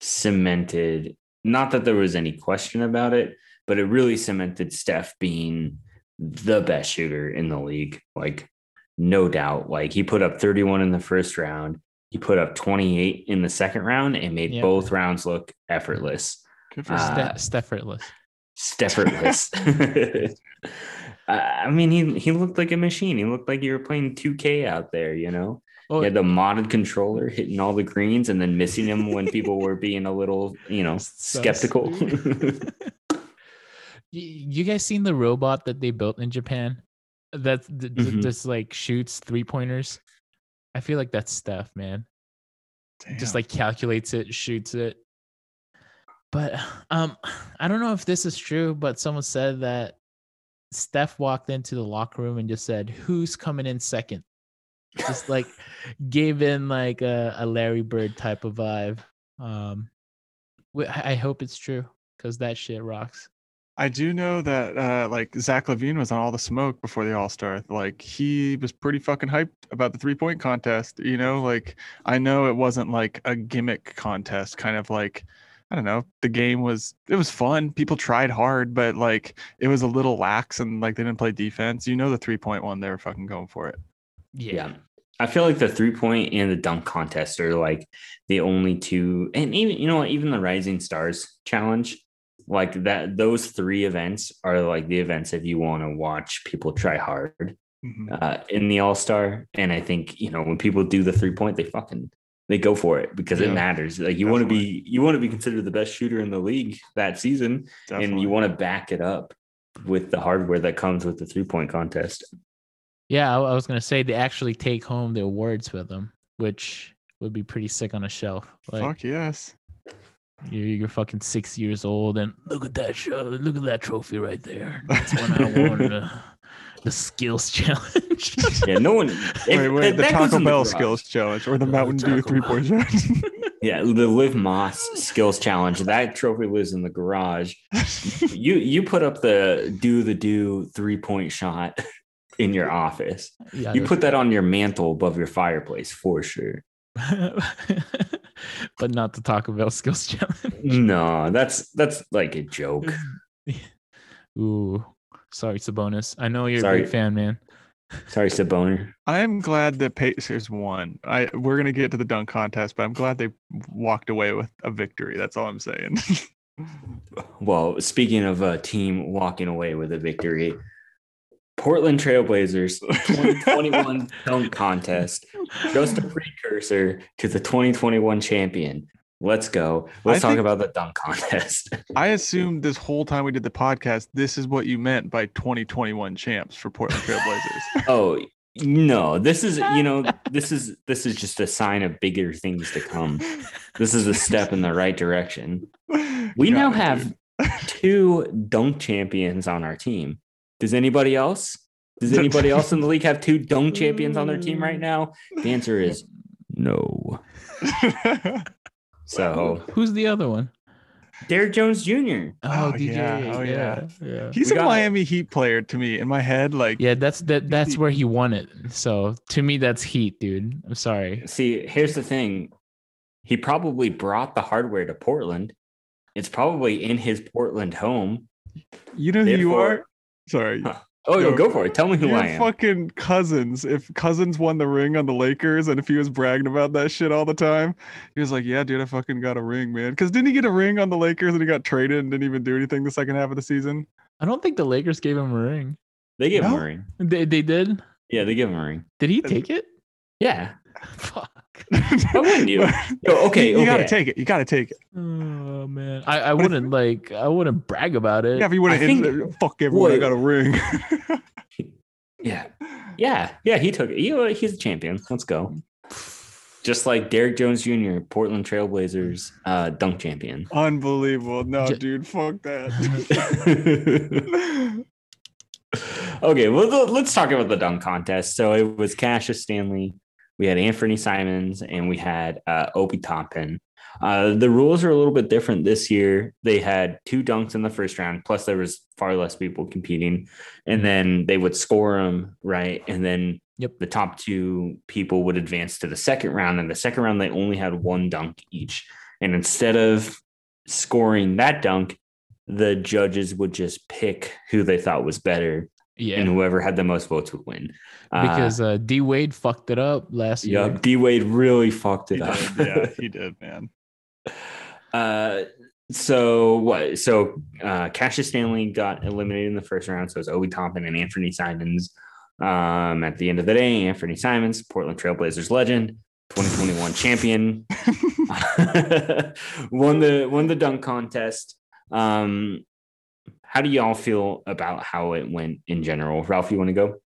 cemented not that there was any question about it but it really cemented steph being the best shooter in the league like no doubt like he put up 31 in the first round he put up 28 in the second round and made Yeah. both rounds look effortless Good for Uh, Steph. Ste- Steffortless. Steffortless. I I mean, he he looked like a machine. He looked like you were playing 2K out there, you know? Oh, He had the modded controller hitting all the greens and then missing them when people were being a little, you know, skeptical. you guys seen the robot that they built in Japan? That th- th- Mhm. just like shoots three pointers. I feel like that's Steph, man. Just like calculates it, shoots it. But um, I don't know if this is true, but someone said that Steph walked into the locker room and just said, "Who's coming in second? Just like gave in like a, a Larry Bird type of vibe. Um, I hope it's true because that shit rocks. I do know that uh like Zach LaVine was on all the smoke before the All Star. Like he was pretty fucking hyped about the three point contest. You know, like I know it wasn't like a gimmick contest, kind of like I don't know. The game was it was fun. People tried hard, but like it was a little lax and like they didn't play defense. You know, the three point one, they were fucking going for it. Yeah. yeah. I feel like the three point and the dunk contest are like the only two, and even you know even the Rising Stars challenge, like that. Those three events are like the events if you want to watch people try hard Mhm. uh, in the All Star. And I think you know when people do the three point, they fucking they go for it because Yeah, it matters. Like you want to be you want to be considered the best shooter in the league that season, and you want to back it up with the hardware that comes with the three point contest. Yeah, I, I was gonna say they actually take home the awards with them, which would be pretty sick on a shelf. Like Fuck yes. you're, you're fucking six years old, and look at that show, look at that trophy right there. That's one I won the, the skills challenge. Yeah, no one. if- Wait, wait, the Taco in the Bell skills challenge or the Uh, Mountain Dew three point Bell. challenge. Yeah, the Live Más skills challenge. That trophy lives in the garage. You you put up the do the do three point shot in your office. yeah, You put that on your mantle above your fireplace for sure. but not the Taco Bell skills challenge. No, that's that's like a joke. Ooh, sorry, Sabonis. I know you're a Sorry. big fan, man. Sorry, Saboner. I am glad the Pacers won. I we're gonna get to the dunk contest, but I'm glad they walked away with a victory. That's all I'm saying. Well, speaking of a team walking away with a victory, Portland Trailblazers 2021 dunk contest, just a precursor to the 2021 champion. Let's go. Let's I talk about the dunk contest. I assumed this whole time we did the podcast, this is what you meant by 2021 champs for Portland Trailblazers. oh no, this is you know this is this is just a sign of bigger things to come. This is a step in the right direction. We Got now it, have two dunk champions on our team. Does anybody else? Does anybody else in the league have two dunk champions on their team right mm. now? The answer is no. So Who's the other one? Derrick Jones Jr. Oh, oh DJ. yeah. Oh, yeah. yeah. He's We a got- Miami Heat player to me in my head. Like, Yeah, that's that. That's where he won it. So to me, that's heat, dude. I'm sorry. See, here's the thing. He probably brought the hardware to Portland. It's probably in his Portland home. you know who you are? Sorry. Huh. Oh, Yo, go for it. Tell me who You're I am. fucking cousins. If cousins won the ring on the Lakers, and if he was bragging about that shit all the time, he was like, "Yeah, dude, I fucking got a ring, man." Because didn't he get a ring on the Lakers and he got traded and didn't even do anything the second half of the season? I don't think the Lakers gave him a ring. They gave him a ring. They they did. Yeah, they gave him a ring. Did he take it? Yeah. Fuck. Why wouldn't you? Yo, okay, you, you gotta take it. You gotta take it. Oh man, I, I wouldn't like. I wouldn't brag about it. Yeah, if you would I have think- fuck everyone, I got a ring. Yeah. Yeah. Yeah. He took it. He, he's a champion. Let's go. Just like Derrick Jones Jr., Portland Trailblazers uh, dunk champion. Unbelievable. No, J- dude, fuck that. okay, well, let's talk about the dunk contest. So it was Cassius Stanley, we had Anthony Simons, and we had uh, Obi Toppin. Uh, the rules are a little bit different this year. They had two dunks in the first round, plus there was far less people competing, and then they would score them right, and then Yep. the top two people would advance to the second round. And the second round, they only had one dunk each, and instead of scoring that dunk, the judges would just pick who they thought was better, yeah, and whoever had the most votes would win. Uh, because uh, D Wade fucked it up last year. yeah, D Wade really fucked he it up. did, yeah, he did, man. Uh, so what? So uh, Cassius Stanley got eliminated in the first round. So it's Obi Toppin and Anthony Simons. Um, at the end of the day, Anthony Simons, Portland Trailblazers legend, 2021 champion, won the won the dunk contest. Um, how do y'all feel about how it went in general? Ralph, you want to go?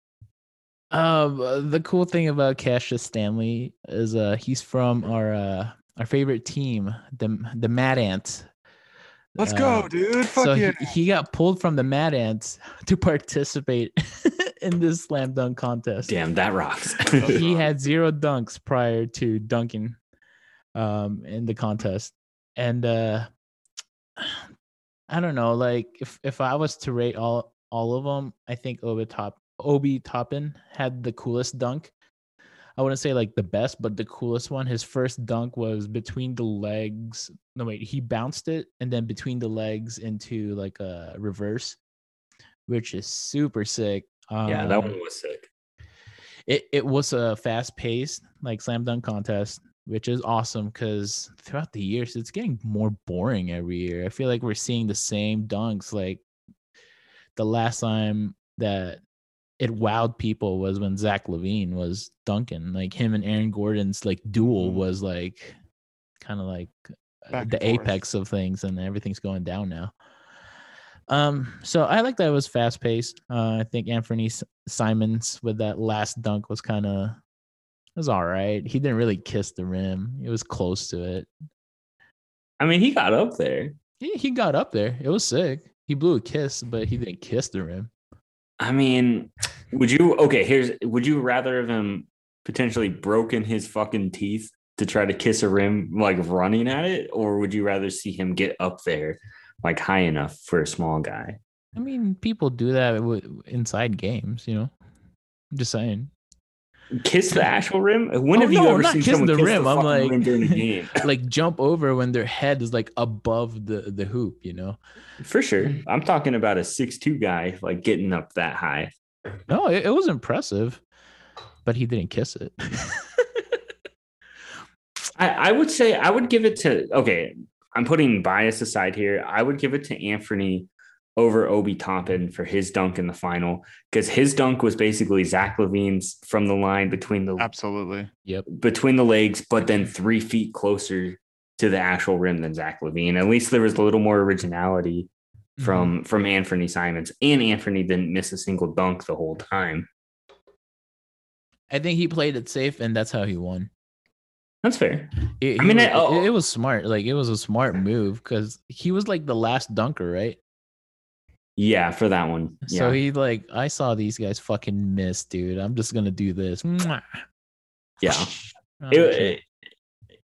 Um, the cool thing about Cassius Stanley is uh he's from our uh our favorite team, the the Mad Ants. Let's Uh, go, dude. Fuck so yeah. he, he got pulled from the Mad Ants to participate in this slam dunk contest. Damn, that rocks. he had zero dunks prior to dunking um in the contest and uh i don't know like if if i was to rate all all of them i think obi top obi toppin had the coolest dunk. I wouldn't say like the best but the coolest one. His first dunk was between the legs no wait he bounced it and then between the legs into like a reverse which is super sick. Yeah, that Um, one was sick. it, it was a fast paced like slam dunk contest which is awesome because throughout the years it's getting more boring every year. I feel like we're seeing the same dunks like the last time that it wowed people was when zach lavine was dunking. Like him and aaron gordon's like duel Mhm. was like kind of like uh, Back the apex of things and everything's going down now. Um so i like that it was fast paced uh i think anthony simons with that last dunk was kind of it was all right. He didn't really kiss the rim. It was close to it. I mean, he got up there. he, he got up there. It was sick. He blew a kiss but he didn't kiss the rim. I mean, would you okay, here's would you rather have him potentially broken his fucking teeth to try to kiss a rim like running at it, or would you rather see him get up there like high enough for a small guy? i mean people do that inside games you know? I'm just saying Kiss the actual rim? When Oh, have you no, ever not seen kissing someone the kiss rim, the I'm like- rim during a game? like jump over when their head is like above the the hoop you know For sure. I'm talking about a six-two guy like getting up that high. no it, it was impressive but he didn't kiss it I, I would say I would give it to okay. I'm putting bias aside here. I would give it to Anthony over Obi Toppin for his dunk in the final because his dunk was basically Zach LaVine's from the line between the Absolutely. yep between the legs, but then three feet closer to the actual rim than Zach Levine. At least there was a little more originality mm-hmm. from from Anthony Simons, and Anthony didn't miss a single dunk the whole time. i think he played it safe and that's how he won That's fair. It, I mean, was- I- oh- it, it oh. was smart. Like it was a smart move because he was like the last dunker, right? Yeah, for that one. Yeah. So he like, I saw these guys fucking miss, dude. I'm just gonna do this. Mwah. yeah. Oh, it, it,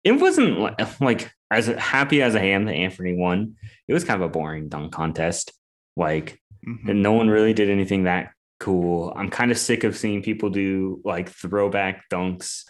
it wasn't like, like as happy as I am that Anthony won. It was kind of a boring dunk contest. Like Mhm. and no one really did anything that cool. I'm kind of sick of seeing people do like throwback dunks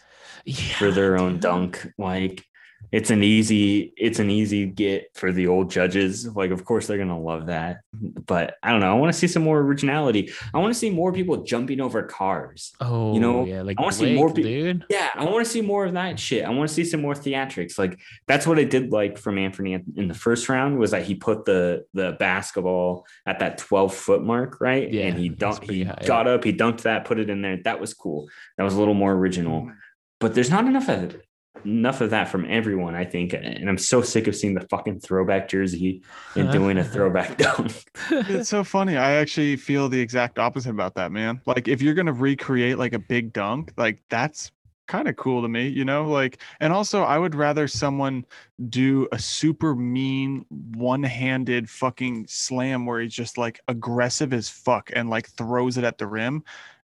for Yeah, their own dude. dunk. Like it's an easy it's an easy get for the old judges. Like of course they're gonna love that. But I don't know. I want to see some more originality. I want to see more people jumping over cars. Oh, you know, oh, yeah, like I wanna see more Blake, pe- dude. Yeah, I want to see more of that shit. I want to see some more theatrics. Like that's what I did like from Anthony in in the first round was that he put the the basketball at that 12 foot mark, right? Yeah, and he dunked he high. got up, he dunked that, put it in there. That was cool. That was a little more original. Mm. But there's not enough of enough of that from everyone, I think. And I'm so sick of seeing the fucking throwback jersey and doing a throwback dunk. It's so funny. I actually feel the exact opposite about that, man. Like if you're gonna recreate like a big dunk, like that's kind of cool to me, you know? Like and also I would rather someone do a super mean one-handed fucking slam where he's just like aggressive as fuck and like throws it at the rim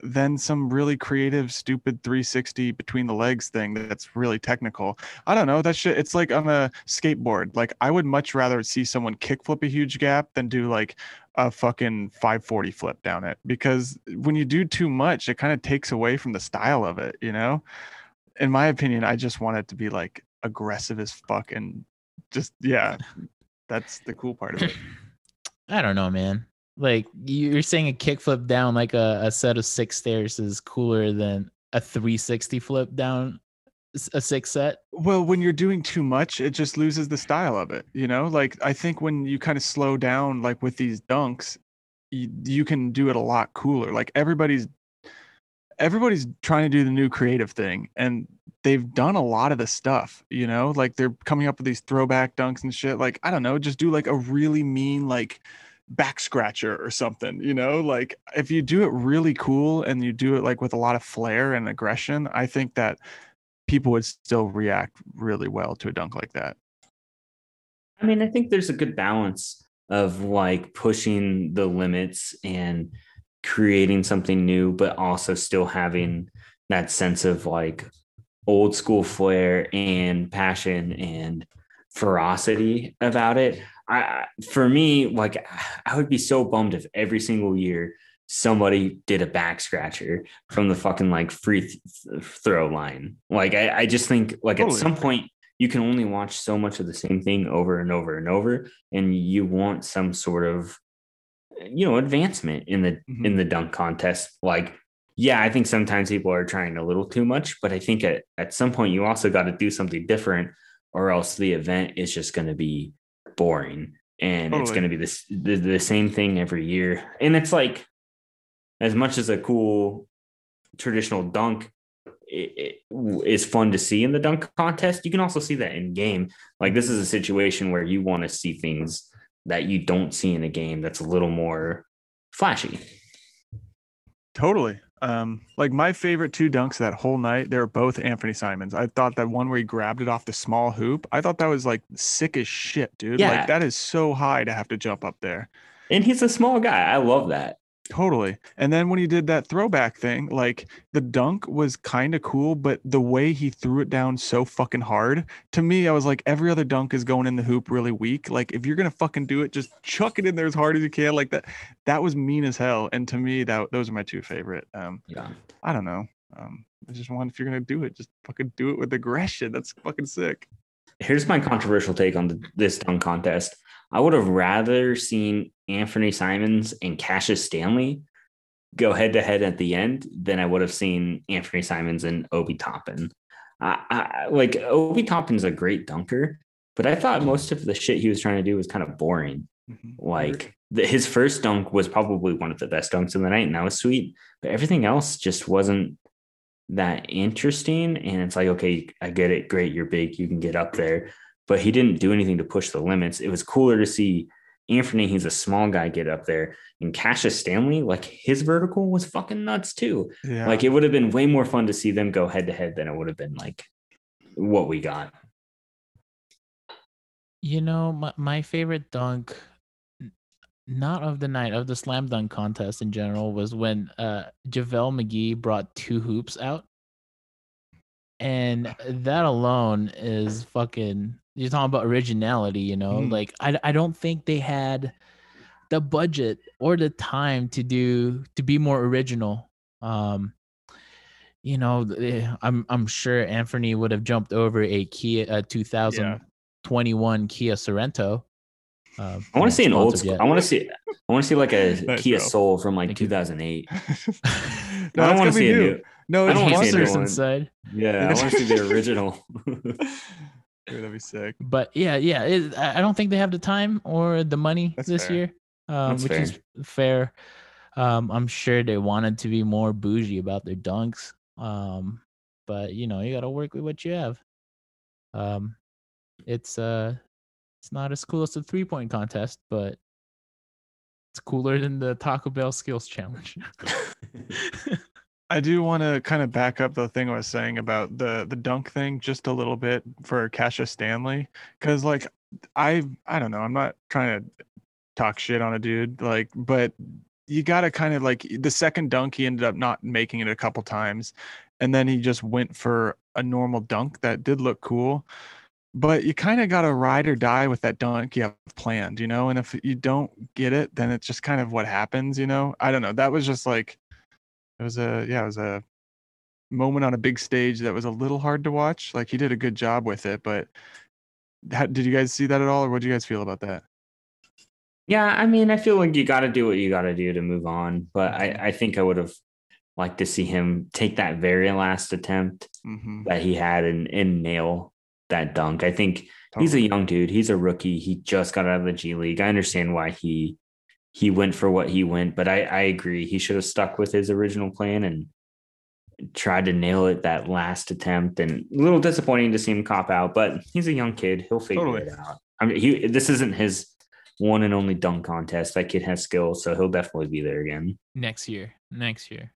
than some really creative stupid 360 between the legs thing that's really technical. I don't know. That shit it's like on a skateboard. Like I would much rather see someone kickflip a huge gap than do like a fucking 540 flip down it because when you do too much, it kind of takes away from the style of it, you know? In my opinion, I just want it to be like aggressive as fuck and just, yeah, that's the cool part of it. I don't know, man. Like you- you're saying a kickflip down like a, a set of six stairs is cooler than a 360 flip down a six set. Well, when you're doing too much, it just loses the style of it, you know? Like, I think when you kind of slow down, like with these dunks, you, you can do it a lot cooler. Like, everybody's everybody's trying to do the new creative thing and they've done a lot of the stuff you know like they're coming up with these throwback dunks and shit like i don't know just do like a really mean like back scratcher or something, you know? Like if you do it really cool and you do it like with a lot of flair and aggression, I think that people would still react really well to a dunk like that. I mean, I think there's a good balance of like pushing the limits and creating something new, but also still having that sense of like old school flair and passion and ferocity about it. I for me, like I would be so bummed if every single year somebody did a back scratcher from the fucking like free th- throw line. Like I, I just think like at some point you can only watch so much of the same thing over and over and over, and you want some sort of you know advancement in the mm-hmm. in the dunk contest. Like yeah, I think sometimes people are trying a little too much, but I think at, at some point you also got to do something different, or else the event is just going to be boring and totally. it's going to be this the, the same thing every year. And it's like as much as a cool traditional dunk it, it is fun to see in the dunk contest, you can also see that in game. Like this is a situation where you want to see things that you don't see in a game that's a little more flashy. Totally. Um, like my favorite two dunks that whole night, they were both Anthony Simons. I thought that one where he grabbed it off the small hoop, I thought that was like sick as shit, dude. Yeah. Like that is so high to have to jump up there. And he's a small guy. I love that. Totally. And then when he did that throwback thing, like the dunk was kind of cool, but the way he threw it down so fucking hard, to me, I was like, every other dunk is going in the hoop really weak. Like, if you're gonna fucking do it, just chuck it in there as hard as you can. Like that, that was mean as hell. And to me, that those are my two favorite. Um, yeah. I don't know. Um, I just want if you're gonna do it, just fucking do it with aggression. That's fucking sick. Here's my controversial take on the, this dunk contest. I would have rather seen Anthony Simons and Cassius Stanley go head to head at the end than I would have seen Anthony Simons and Obi Toppin. I, I, like Obi Toppin's a great dunker, but I thought most of the shit he was trying to do was kind of boring. Mm-hmm. Like the, his first dunk was probably one of the best dunks of the night, and that was sweet. But everything else just wasn't that interesting. And it's like, okay, I get it. Great, you're big, you can get up there but he didn't do anything to push the limits. It was cooler to see Anthony, he's a small guy, get up there. And Cassius Stanley, like his vertical was fucking nuts too. Yeah. Like it would have been way more fun to see them go head to head than it would have been like what we got. You know, my, my favorite dunk, not of the night, of the slam dunk contest in general, was when uh JaVale McGee brought two hoops out. And that alone is fucking you're talking about originality, you know, mm. like I, I don't think they had the budget or the time to do to be more original. Um, you know, eh, I'm I'm sure Anthony would have jumped over a Kia a 2021 yeah. Kia Sorento. Uh, I want to see an old school. Yet. I want to see. I want to see like a Kia Soul from like 2008. no, I don't want to see new. a new. No, I don't want to see inside. Yeah, I want to see the original. Dude, that'd be sick. But yeah, yeah, it, I don't think they have the time or the money That's this fair. year, um, which fair. is fair. Um, I'm sure they wanted to be more bougie about their dunks. Um, but you know, you got to work with what you have. Um, it's uh, it's not as cool as the three point contest, but it's cooler than the Taco Bell skills challenge. I do want to kind of back up the thing I was saying about the the dunk thing just a little bit for Cassius Stanley because like I I don't know I'm not trying to talk shit on a dude like but you got to kind of like the second dunk he ended up not making it a couple times and then he just went for a normal dunk that did look cool but you kind of got to ride or die with that dunk you have planned you know and if you don't get it then it's just kind of what happens you know? I don't know that was just like it was a yeah, it was a moment on a big stage that was a little hard to watch. Like he did a good job with it, but how, did you guys see that at all, or what do you guys feel about that? Yeah, I mean, I feel like you got to do what you got to do to move on, but I. I think I would have liked to see him take that very last attempt mm-hmm. that he had and, and nail that dunk. I think totally. he's a young dude. He's a rookie. He just got out of the G League. I understand why he he went for what he went. But I, I agree. He should have stuck with his original plan and tried to nail it that last attempt. And a little disappointing to see him cop out, but he's a young kid. He'll figure totally. it out. I mean, he this isn't his one and only dunk contest. That kid has skill, so he'll definitely be there again. Next year. Next year.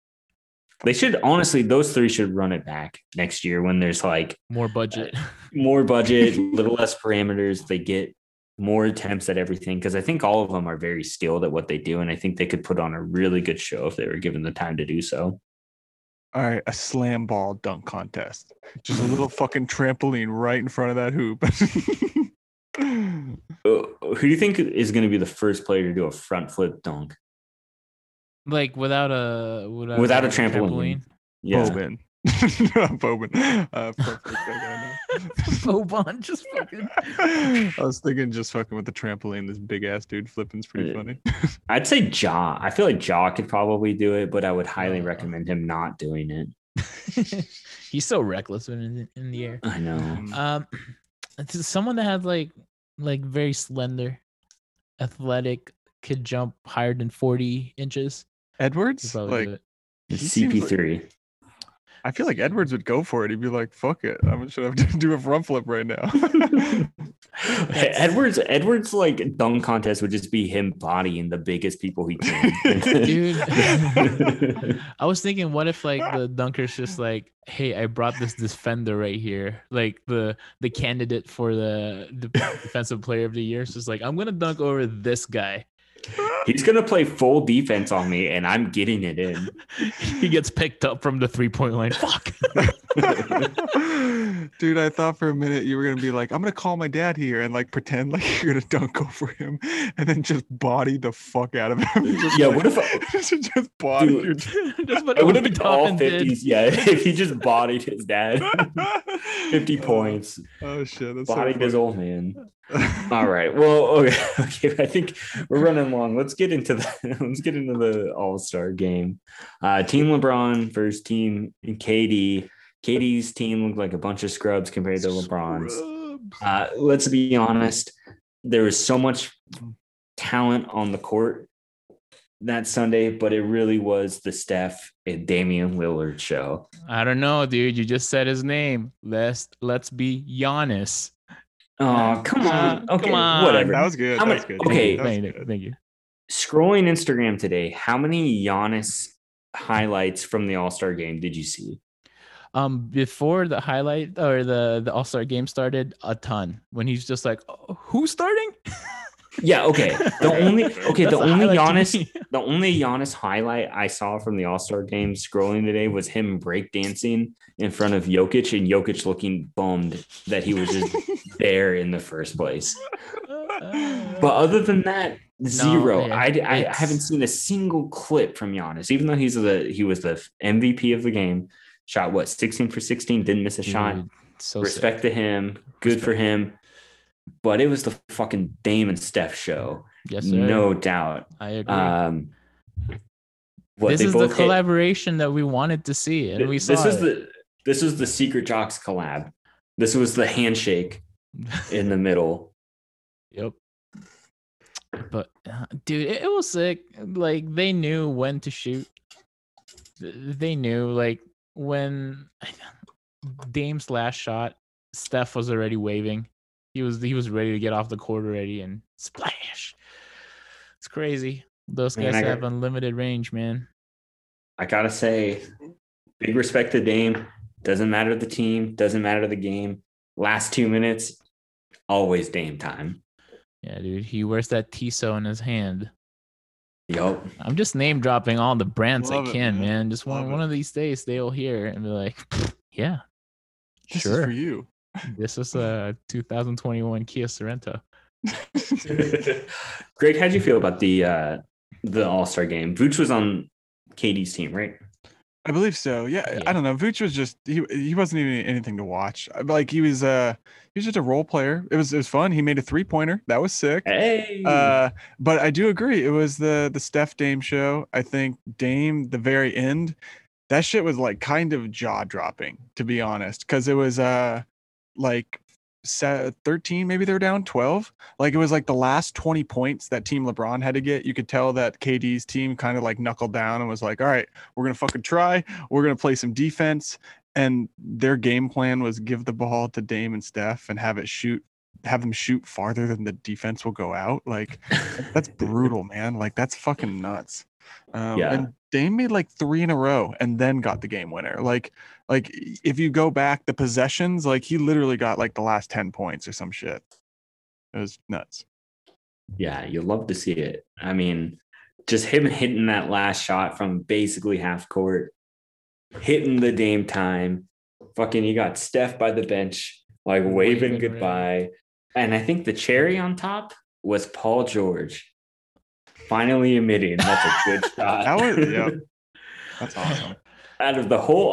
They should honestly, those three should run it back next year when there's like More budget. more budget, little less parameters. They get more attempts at everything because I think all of them are very skilled at what they do, and I think they could put on a really good show if they were given the time to do so. All right, a slam ball dunk contest. Just a little fucking trampoline right in front of that hoop. Uh, Who do you think is going to be the first player to do a front flip dunk? like without a without, Without a trampoline. Yeah, Boban. Boban. Uh. I Boban just fucking I was thinking just fucking with the trampoline. This big ass dude flipping's pretty funny. I'd say Ja. I feel like Ja could probably do it, but I would highly Uh. recommend him not doing it. He's so reckless when in, in the air. I know. Mm. Um, it's someone that had like like very slender, athletic, could jump higher than forty inches. Edwards, like do it. It's he seems like- CP3. I feel like Edwards would go for it. He'd be like, "Fuck it, I'm should have to do a front flip right now." Edwards, Edwards, like dunk contest would just be him bodying the biggest people he can. Dude. I was thinking, what if like the dunker's just like, hey, I brought this defender right here, like the the candidate for the, the defensive player of the year. So it's like, I'm gonna dunk over this guy. He's gonna play full defense on me, and I'm getting it in. He gets picked up from the three point line. Fuck. Dude, I thought for a minute you were gonna be like, "I'm gonna call my dad here" and like pretend like you're gonna dunk over him, and then just body the fuck out of him. Just, Yeah, like- what if I- just body Dude. your That's what It would have been all 50s. Yeah, if he just bodied his dad, 50 points, Oh shit, that's so bodied his funny. old man. All right. Well, okay, okay. I think we're running long. Let's get into the let's get into the All Star game. Uh, team LeBron versus Team KD. KD's team looked like a bunch of scrubs compared to LeBron's. Scrubs. Uh, let's be honest. There was so much talent on the court that Sunday, but it really was the Steph and Damian Lillard show. I don't know, dude. You just said his name. Let's let's be Giannis. Oh, come on. Uh, Okay, come on. whatever. That was good. How That many- was good. okay. Thank you. good. Thank you. Scrolling Instagram today, how many Giannis highlights from the All Star game did you see? Um, before the highlight or the the All Star game started, a ton. When he's just like, oh, "Who's starting?" Yeah, okay. The only okay, That's the only Giannis, the only Giannis highlight I saw from the All Star game scrolling today was him breakdancing in front of Jokic and Jokic looking bummed that he was just there in the first place. Uh, but other than that, zero. yeah, I, I haven't seen a single clip from Giannis, even though he's the he was the MVP of the game. Shot what 16 for 16, didn't miss a shot. Dude, so sick. Respect to him, good for him. But it was the fucking Dame and Steph show, Yes, sir. no doubt. I agree. Um, what this is the both hit- collaboration that we wanted to see, and we saw this is it. the this was the Secret Jocks collab. This was the handshake in the middle. Yep. But uh, dude, it, it was sick. Like they knew when to shoot. They knew like when Dame's last shot, Steph was already waving. He was he was ready to get off the court already and splash. It's crazy. Those Man, guys I have got- unlimited range, man. I gotta say, big respect to Dame. Doesn't matter the team, doesn't matter the game. Last two minutes, always Dame time. Yeah, dude. He wears that Tissot in his hand. Yup. I'm just name dropping all the brands Love I it, can, man. man. Just one Love one it. of these days they'll hear and be like, yeah, This is sure. for you. This is a 2021 Kia Sorento. Greg, how'd you feel about the uh the All Star game? Vooch was on KD's team, right? I believe so. Yeah, Yeah. I don't know. Vooch was just he he wasn't even anything to watch. Like he was uh he was just a role player. It was it was fun. He made a three pointer. That was sick. Hey, Uh, but I do agree. It was the the Steph Dame show. I think Dame the very end, that shit was like kind of jaw dropping to be honest, because it was uh like se- 13 maybe they were down 12 like it was like the last 20 points that team lebron had to get you could tell that kd's team kind of like knuckled down and was like all right we're gonna fucking try we're gonna play some defense and their game plan was give the ball to dame and steph and have it shoot have them shoot farther than the defense will go out. Like that's brutal, man. Like that's fucking nuts. Um, Yeah. And Dame made like three in a row and then got the game winner. Like, like if you go back the possessions, like he literally got like the last ten points or some shit. It was nuts. Yeah, you love to see it. I mean, just him hitting that last shot from basically half court, hitting the Dame time. Fucking, you got Steph by the bench, like waving goodbye. And I think the cherry on top was Paul George finally admitting that's a good shot. That was yeah. That's awesome. Out of the whole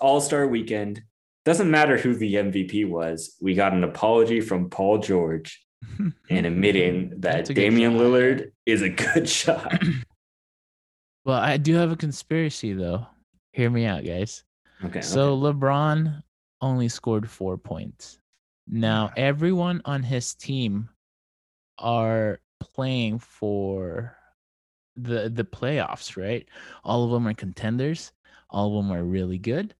All Star weekend, doesn't matter who the MVP was, we got an apology from Paul George and admitting that That's a good Damian shot. Lillard is a good shot. Well, I do have a conspiracy though. Hear me out, guys. Okay. So okay. LeBron only scored four points. Now everyone on his team are playing for the the playoffs, right? All of them are contenders. All of them are really good.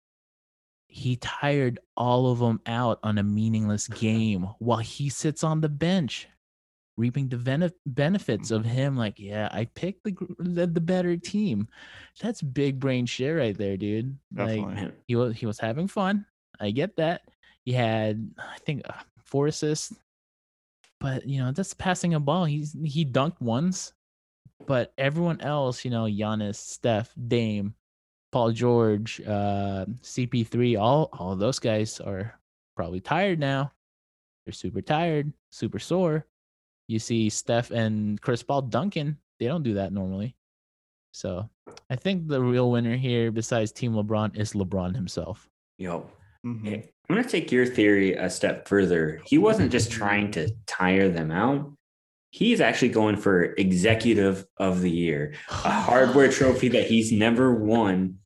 He tired all of them out on a meaningless game while he sits on the bench, reaping the bene- benefits of him. Like, yeah, I picked the, the the better team. That's big brain shit right there, dude. Like, Definitely. Man, he was he was having fun. I get that. He had I think uh, four assists, but you know that's passing a ball. He's he dunked once, but everyone else, you know, Giannis, Steph, Dame, Paul George, uh, CP3, all all of those guys are probably tired now. They're super tired, super sore. You see Steph and Chris Paul Duncan, they don't do that normally. So I think the real winner here, besides Team LeBron, is LeBron himself. yo, Mhm. I'm gonna take your theory a step further. He wasn't just trying to tire them out. He's actually going for executive of the year, a hardware trophy that he's never won.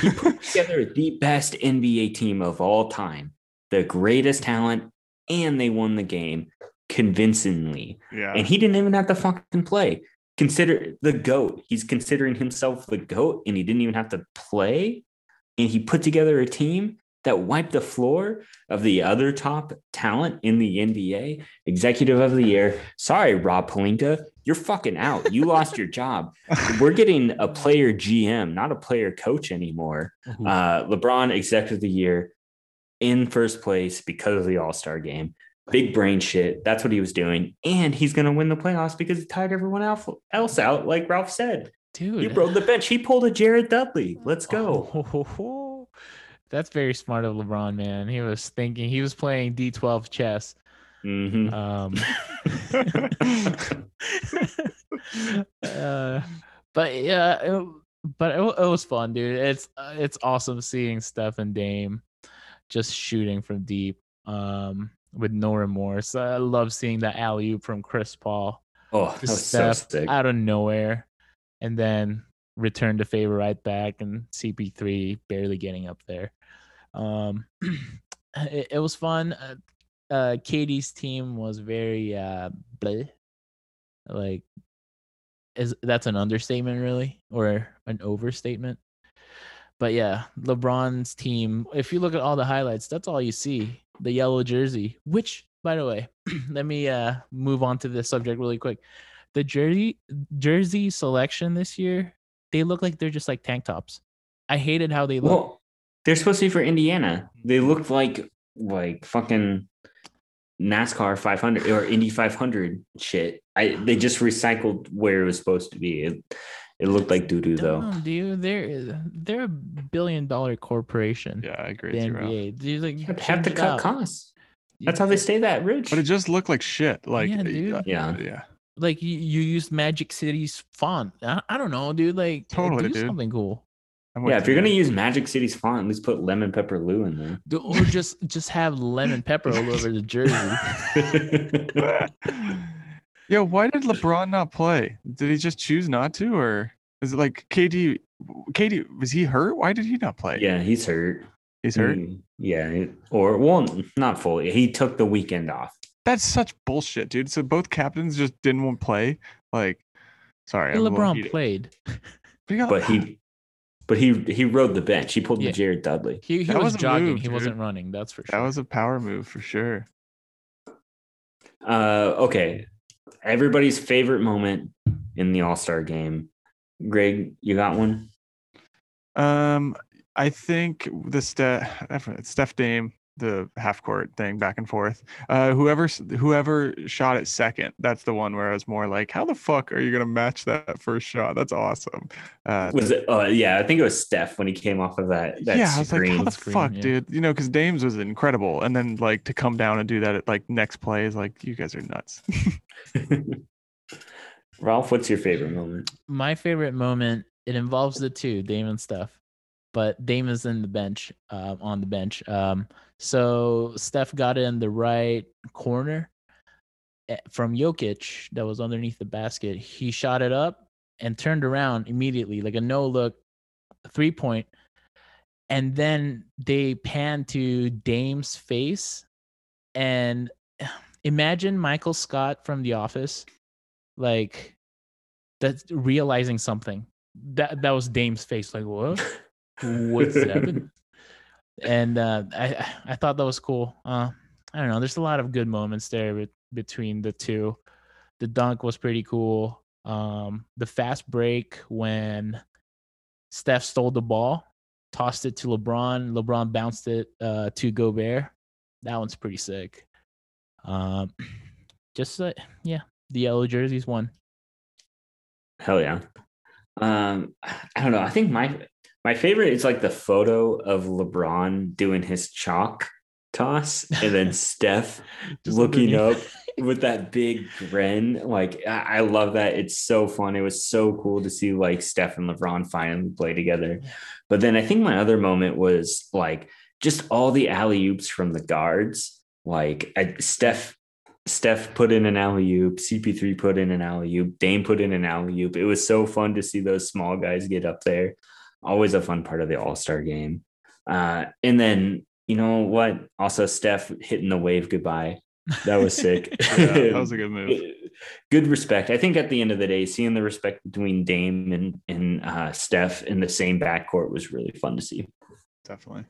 He put together the best NBA team of all time, the greatest talent, and they won the game convincingly. Yeah. And he didn't even have to fucking play. Consider the GOAT. He's considering himself the GOAT, and he didn't even have to play. And he put together a team that wiped the floor of the other top talent in the NBA, executive of the year. Sorry, Rob Pelinka, you're fucking out. You lost your job. We're getting a player GM, not a player coach anymore. Uh, LeBron, executive of the year, in first place because of the All Star game. Big brain shit. That's what he was doing. And he's going to win the playoffs because he tied everyone else else out, like Ralph said. Dude, He broke the bench. He pulled a Jared Dudley. Let's go. Oh, That's very smart of LeBron, man. He was thinking he was playing D12 chess. Mhm. Um, uh, but yeah, it, but it, it was fun, dude. It's it's awesome seeing Steph and Dame just shooting from deep, um, with no remorse. I love seeing that alley oop from Chris Paul Oh, that was so Steph sick. out of nowhere, and then return to favor right back, and CP3 barely getting up there. Um, it, it was fun. Uh, uh, KD's team was very uh, bleh. like, is that's an understatement, really, or an overstatement? But yeah, LeBron's team. If you look at all the highlights, that's all you see. The yellow jersey, which, by the way, let me uh move on to this subject really quick. The jersey jersey selection this year, they look like they're just like tank tops. I hated how they look. Well, they're supposed to be for Indiana. They looked like like fucking NASCAR 500 or Indy 500 shit. I they just recycled where it was supposed to be. It, it looked like doo doo though. Dude. They're they're a billion dollar corporation. yeah, I agree. The with you, NBA. Dude, like, You have to, have to change it cut up. costs. That's how they stay that rich. But it just looked like shit. Like Yeah, dude. uh, Yeah. yeah. Like you, you used Magic City's font. I, I don't know, dude. Like Totally, do dude. something cool. Yeah, if you're gonna use Magic City's font, at least put lemon pepper Lou in there. Do- Or just just have lemon pepper all over the jersey. Yo, why did LeBron not play? Did he just choose not to, or is it like KD? KD was he hurt? Why did he not play? yeah, he's hurt. he's hurt. Mm, Yeah, or well, not fully. He took the weekend off. That's such bullshit, dude. So both captains just didn't want to play. Like, sorry, I'm LeBron played. But, he got- But he, but he he rode the bench. He pulled Yeah. the Jared Dudley. He, he was, was jogging. move, he dude. wasn't running. That's for sure. that was a power move for sure. Uh, okay. Everybody's favorite moment in the All Star game. Greg, you got one? Um, I think the Steph Steph Dame the half court thing back and forth. Uh, whoever whoever shot it second, that's the one where I was more like, how the fuck are you gonna match that first shot? That's awesome. Uh, was it? Uh, yeah, I think it was Steph when he came off of that. that yeah, I was like, how the screen, fuck, yeah. dude? You know, because Dames was incredible, and then like to come down and do that at like next play is like, you guys are nuts. Ralph, what's your favorite moment? My favorite moment. It involves the two, Dame and Steph but Dame is in the bench, uh, on the bench. Um, so Steph got it in the right corner eh, from Jokic that was underneath the basket. He shot it up and turned around immediately, like a no look three point. And then they pan to Dame's face. And imagine Michael Scott from The Office, like that's realizing something. That that was Dame's face, like what? What's happening? And uh, I I thought that was cool. Uh, I don't know. There's a lot of good moments there with, between the two. The dunk was pretty cool. Um, the fast break when Steph stole the ball, tossed it to LeBron. LeBron bounced it uh, to Gobert. That one's pretty sick. Um, just uh, yeah, the yellow jerseys won. Hell yeah. Um, I don't know. I think my my favorite is like the photo of LeBron doing his chalk toss and then Steph looking up with that big grin. Like I, I love that. It's so fun. It was so cool to see like Steph and LeBron finally play together. But then I think my other moment was like just all the alley oops from the guards. Like I, Steph Steph put in an alley oop, CP3 put in an alley oop, Dame put in an alley oop. It was so fun to see those small guys get up there always a fun part of the All Star game. Uh, and then you know what? Also, Steph hitting the wave goodbye. That was sick. yeah, that was a good move. good respect. I think at the end of the day, seeing the respect between Dame and and uh, Steph in the same backcourt was really fun to see. Definitely.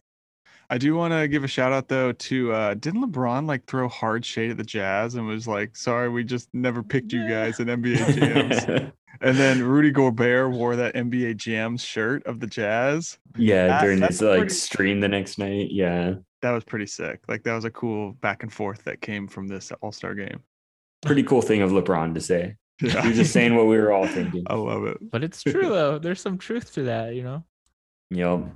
I do want to give a shout out though to uh didn't LeBron like throw hard shade at the Jazz and was like, sorry, we just never picked you guys in NBA jams. and then Rudy Gobert wore that NBA Jams shirt of the Jazz. Yeah, that, during his like stream the next night. Yeah. That was pretty sick. Like that was a cool back and forth that came from this All-Star game. Pretty cool thing of LeBron to say. Yeah. He was just saying what we were all thinking. I love it. But it's true though. There's some truth to that, you know. Yep.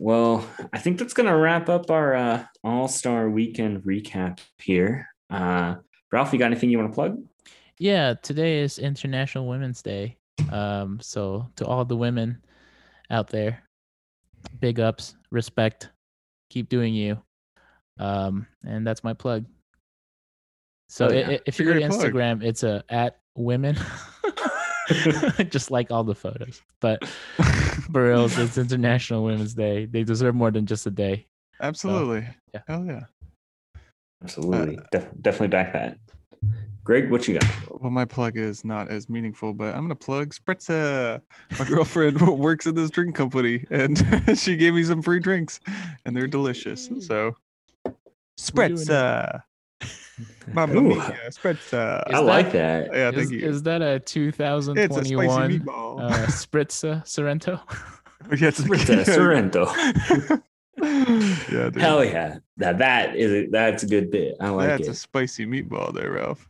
Well, I think that's gonna wrap up our uh, All-Star weekend recap here. Uh Ralph, you got anything you want to plug? Yeah, today is International Women's Day. Um, so to all the women out there, big ups, respect, keep doing you. Um, and that's my plug. So oh, yeah. if you go to Instagram, plug. it's a at women, just like all the photos. But for real, it's International Women's Day. They deserve more than just a day. Absolutely. So, yeah. Hell yeah. Absolutely. Uh, Def- definitely back that. Greg, what you got? Well, my plug is not as meaningful, but I'm gonna plug Spritzer. My girlfriend works at this drink company, and she gave me some free drinks, and they're delicious. So, Spritzer. Mamma mia, Spritzer. I like that. Yeah, is, thank you. Is that a 2021 uh, Spritzer Sorrento? yeah, it's Spritzer Sorrento. yeah, dude. Hell yeah. That that is a, that's a good bit. I like that's it. That's a spicy meatball there, Ralph.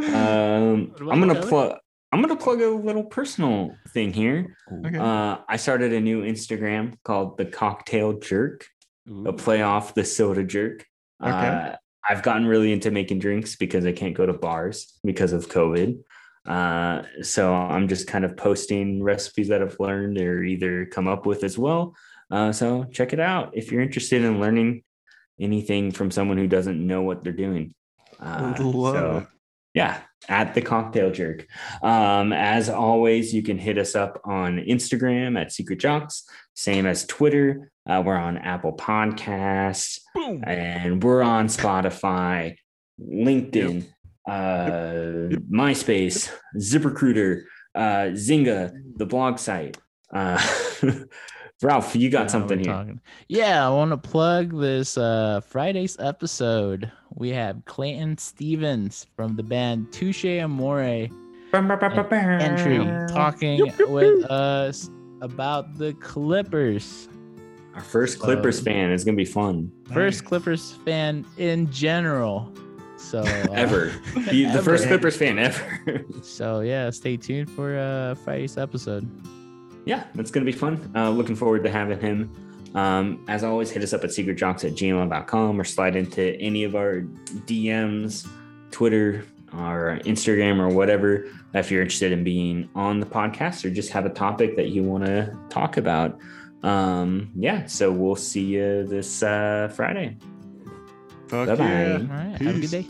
um I'm gonna plug I'm gonna plug a little personal thing here. Okay. Uh, I started a new Instagram called the Cocktail Jerk, Ooh. a play off the soda jerk. Okay. Uh, I've gotten really into making drinks because I can't go to bars because of COVID. Uh, so I'm just kind of posting recipes that I've learned or either come up with as well. Uh, so check it out if you're interested in learning anything from someone who doesn't know what they're doing. Uh, so, yeah, at the cocktail jerk. Um, as always, you can hit us up on Instagram at Secret Jocks, same as Twitter. Uh, we're on Apple Podcasts, Boom. and we're on Spotify, LinkedIn, yep uh, yep. MySpace, ZipRecruiter, uh, Zynga, the blog site. Uh, Ralph, you got Yeah, something here. talking- Yeah, I want to plug this uh, Friday's episode. We have Clayton Stevens from the band Touche Amore entry talking with us about the Clippers. Our first Clippers Um, fan is gonna be fun. First Clippers fan in general. So uh, Ever. The ever. first Clippers fan ever. So yeah, stay tuned for uh, Friday's episode. yeah, that's gonna be fun. Uh, looking forward to having him. Um, as always, hit us up at secretjocks at gmail.com or slide into any of our DMs, Twitter, or Instagram, or whatever if you're interested in being on the podcast or just have a topic that you want to talk about. Um, yeah, so we'll see you this uh, Friday. Fuck Bye-bye. yeah. All right, have a good day.